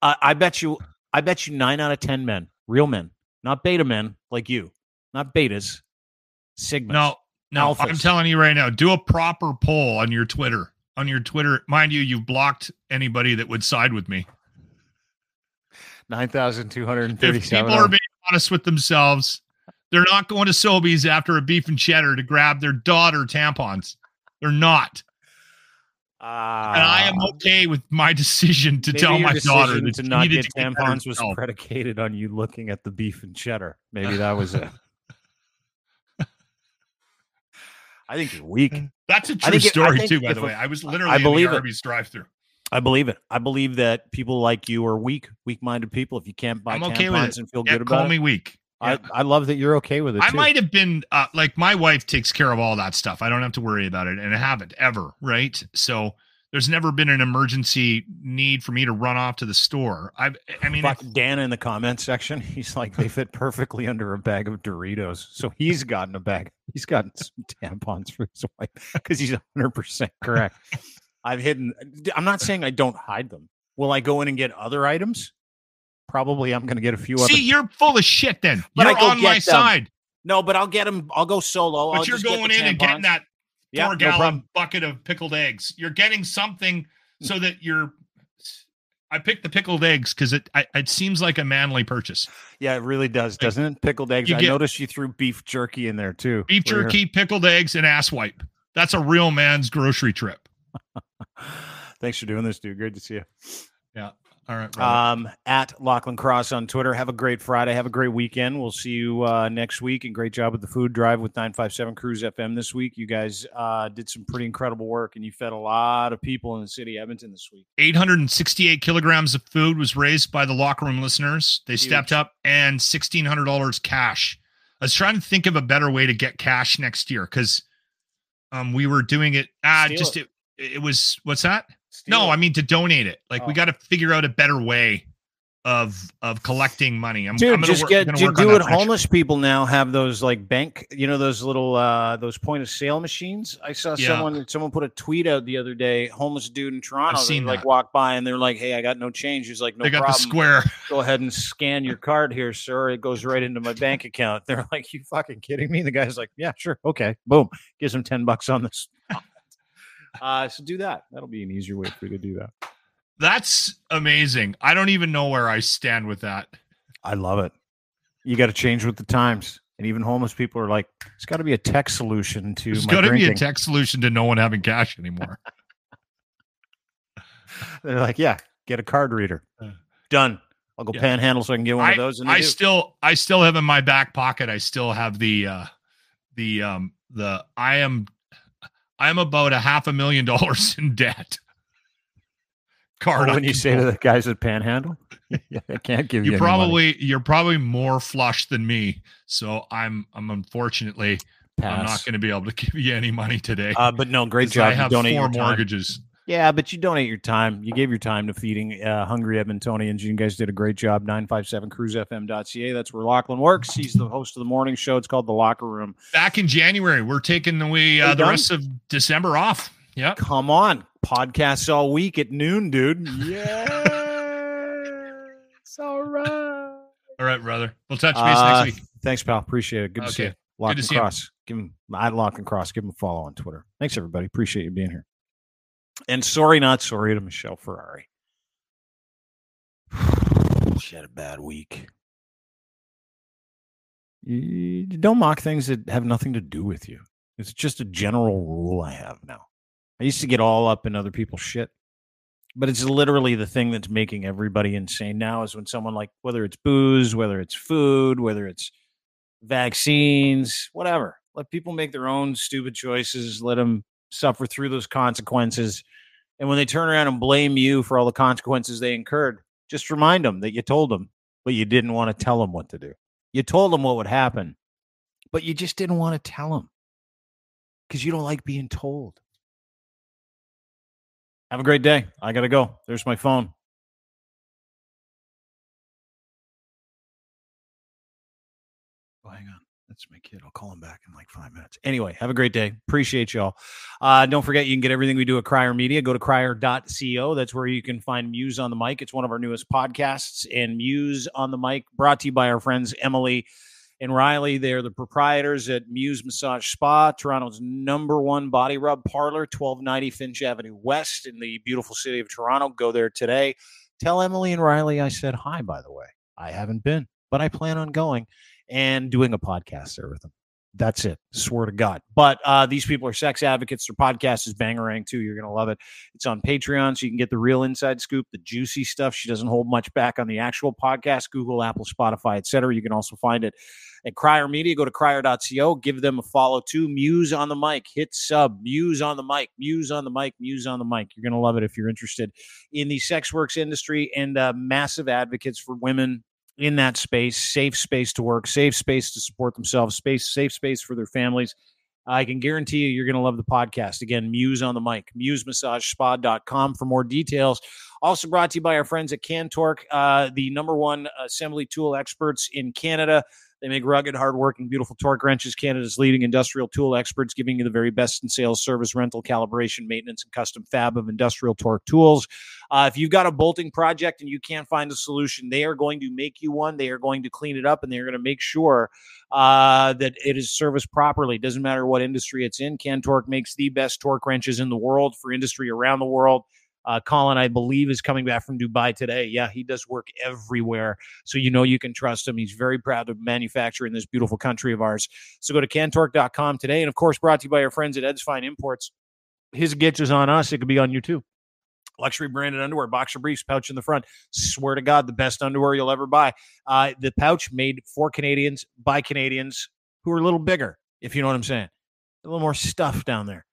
I bet you. I bet you nine out of ten men, real men, not beta men like you, not betas, sigma. No, no. I'm telling you right now. Do a proper poll on your Twitter. On your Twitter, mind you, you've blocked anybody that would side with me. Nine thousand two hundred and If thirty-seven. people are being honest with themselves, they're not going to Sobeys after a beef and cheddar to grab their daughter tampons. They're not. Ah. and I am okay with my decision to. Tell my daughter that to not get to tampons was predicated on you looking at the beef and cheddar. Maybe that was it. I think you're weak. That's a true it- story too, by the way. I was literally I in believe the. Arby's drive-through. I believe it. I believe that people like you are weak, weak-minded people. If you can't buy I'm tampons okay with it. and feel Yeah, good call about it, me weak. I, Yeah. I love that you're okay with it. I too. might have been uh, like my wife takes care of all that stuff. I don't have to worry about it, and I haven't ever. Right. So there's never been an emergency need for me to run off to the store. I I mean, Fuck if- Dan in the comment section. He's like, they fit perfectly under a bag of Doritos. So he's gotten a bag. He's gotten some tampons for his wife because he's 100% correct. I've hidden, I'm not saying I don't hide them. Will I go in and get other items? Probably I'm going to get a few other. see, you're full of shit. Then But you're on my them. side, no, but I'll get them. I'll go solo. but I'll you're just going in and getting that Yeah, four no gallon problem. bucket of pickled eggs. You're getting something so that you're. I picked the pickled eggs because it I, it seems like a manly purchase. Yeah, it really does, doesn't it? Pickled eggs. You I noticed you threw beef jerky in there too. Beef jerky, pickled eggs, and ass wipe. That's a real man's grocery trip. Thanks for doing this, dude. Great to see you. Yeah. All right, brother. Um, at Lachlan Cross on Twitter. Have a great Friday. Have a great weekend. We'll see you uh, next week. And great job with the food drive with 957 CRUZ FM this week. You guys uh, did some pretty incredible work, and you fed a lot of people in the city of Edmonton this week. 868 kilograms of food was raised by the locker room listeners. They stepped up and $1,600 cash. I was trying to think of a better way to get cash next year because um, we were doing it. Ah, Steal just it. It. it was what's that? Steal no. I mean to donate it. Like we Oh. got to figure out a better way of of collecting money. I'm, Dude, I'm gonna just work, get gonna do, work on do it. for next. Homeless people now have those like bank, you know, those little uh those point of sale machines. I saw Yeah. someone someone put a tweet out the other day. Homeless dude in Toronto. I've seen they like walk by and they're like, "Hey, I got no change." He's like, "No they got problem. the square. Go ahead and scan your card here, sir. It goes right into my bank account." They're like, "You fucking kidding me?" The guy's like, "Yeah, sure, okay." Boom, gives him ten bucks on this. Uh, so do that. That'll be an easier way for you to do that. That's amazing. I don't even know where I stand with that. I love it. You got to change with the times. And even homeless people are like, it's got to be a tech solution to There's my got to be a tech solution to no one having cash anymore. They're like, yeah, get a card reader. Done. I'll go yeah. panhandle so I can get one I, of those. And I do. still I still have in my back pocket. I still have the uh the um the I am I am about a half a million dollars in debt. Card when you say to the guys at Panhandle, I can't give you. you probably you're probably more flush than me. So I'm I'm unfortunately I'm not going to be able to give you any money today. Uh, but no, great job. I have four mortgages. Yeah, but you donate your time. You gave your time to feeding uh, hungry Edmontonians. You guys did a great job. 957cruisefm.ca. That's where Lachlan works. He's the host of the morning show. It's called The Locker Room. Back in January, we're taking away uh, the done? rest of December off. Yeah. Come on. Podcasts all week at noon, dude. Yeah. it's all right. All right, brother. We'll touch base Uh, next week. Thanks, pal. Appreciate it. Good to see Okay. you. Lock to and see you. Cross. Give him at Lachlan Cross. Give him a follow on Twitter. Thanks, everybody. Appreciate you being here. And sorry, not sorry to Michelle Ferreri. she had a bad week. You don't mock things that have nothing to do with you. It's just a general rule I have now. I used to get all up in other people's shit, but it's literally the thing that's making everybody insane now is when someone like whether it's booze, whether it's food, whether it's vaccines, whatever. Let people make their own stupid choices. Let them suffer through those consequences. And when they turn around and blame you for all the consequences they incurred, just remind them that you told them, but you didn't want to tell them what to do. You told them what would happen, but you just didn't want to tell them because you don't like being told. Have a great day. I got to go. There's my phone. That's my kid. I'll call him back in like five minutes. Anyway, have a great day. Appreciate y'all. Uh, don't forget, you can get everything we do at Crier Media. Go to crier.co. That's where you can find Muse on the Mic. It's one of our newest podcasts. And Muse on the Mic, brought to you by our friends Emily and Riley. They're the proprietors at Muse Massage Spa, Toronto's number one body rub parlor, 1290 Finch Avenue West in the beautiful city of Toronto. Go there today. Tell Emily and Riley I said hi, by the way. I haven't been, but I plan on going and doing a podcast there with them. That's it. Swear to God. But uh, these people are sex advocates. Their podcast is bangerang too. You're to love it. It's on Patreon, so you can get the real inside scoop, the juicy stuff. She doesn't hold much back on the actual podcast, Google, Apple, Spotify, etc. You can also find it at Crier Media. Go to crier.co. Give them a follow too. Muse on the mic. Hit sub. Muse on the mic. Muse on the mic. Muse on the mic. You're to love it if you're interested in the sex works industry and uh, massive advocates for women in that space, safe space to work, safe space to support themselves, space, safe space for their families. I can guarantee you, you're going to love the podcast. Again, Muse on the mic, musemassage.spa.com for more details. Also brought to you by our friends at Cantork, uh, the number one assembly tool experts in Canada. They make rugged, hardworking, beautiful torque wrenches. Canada's leading industrial tool experts, giving you the very best in sales, service, rental, calibration, maintenance, and custom fab of industrial torque tools. Uh, if you've got a bolting project and you can't find a solution, they are going to make you one. They are going to clean it up, and they are going to make sure uh, that it is serviced properly. Doesn't matter what industry it's in. Cantork makes the best torque wrenches in the world for industry around the world. Uh, Colin, I believe, is coming back from Dubai today. Yeah, he does work everywhere. So you know you can trust him. He's very proud to manufacture in this beautiful country of ours. So go to cantork.com today. And of course, brought to you by our friends at Ed's Fine Imports. His gitch is on us. It could be on you too. Luxury branded underwear, boxer briefs, pouch in the front. Swear to God, the best underwear you'll ever buy. Uh, the pouch made for Canadians by Canadians who are a little bigger, if you know what I'm saying. A little more stuff down there.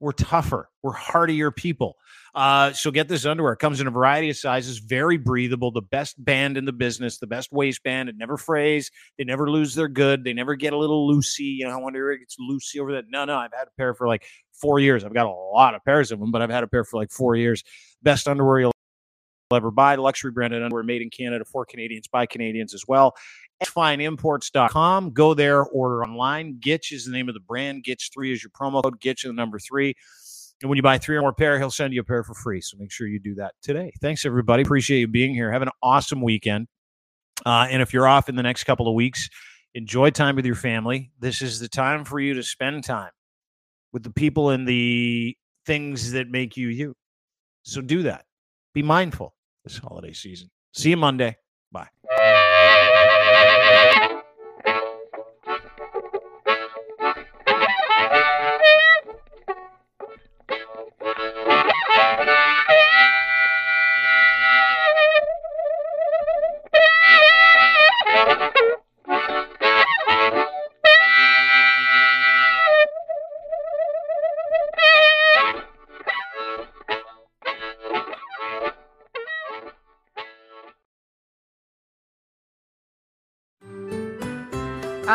We're tougher. We're hardier people. Uh, so get this underwear. It comes in a variety of sizes, very breathable, the best band in the business, the best waistband. It never frays. They never lose their good. They never get a little loosey. You know, I wonder if it's loosey over that. No, no, I've had a pair for like four years. I've got a lot of pairs of them, but I've had a pair for like four years. Best underwear you'll ever buy. Luxury branded underwear made in Canada for Canadians by Canadians as well. FineImports.com. Go there, order online. Gitch is the name of the brand. Gitch3 is your promo code. Gitch is the number three. And when you buy three or more pair, he'll send you a pair for free. So make sure you do that today. Thanks, everybody. Appreciate you being here. Have an awesome weekend. Uh, and if you're off in the next couple of weeks, enjoy time with your family. This is the time for you to spend time with the people and the things that make you you. So do that. Be mindful this holiday season. See you Monday. Bye.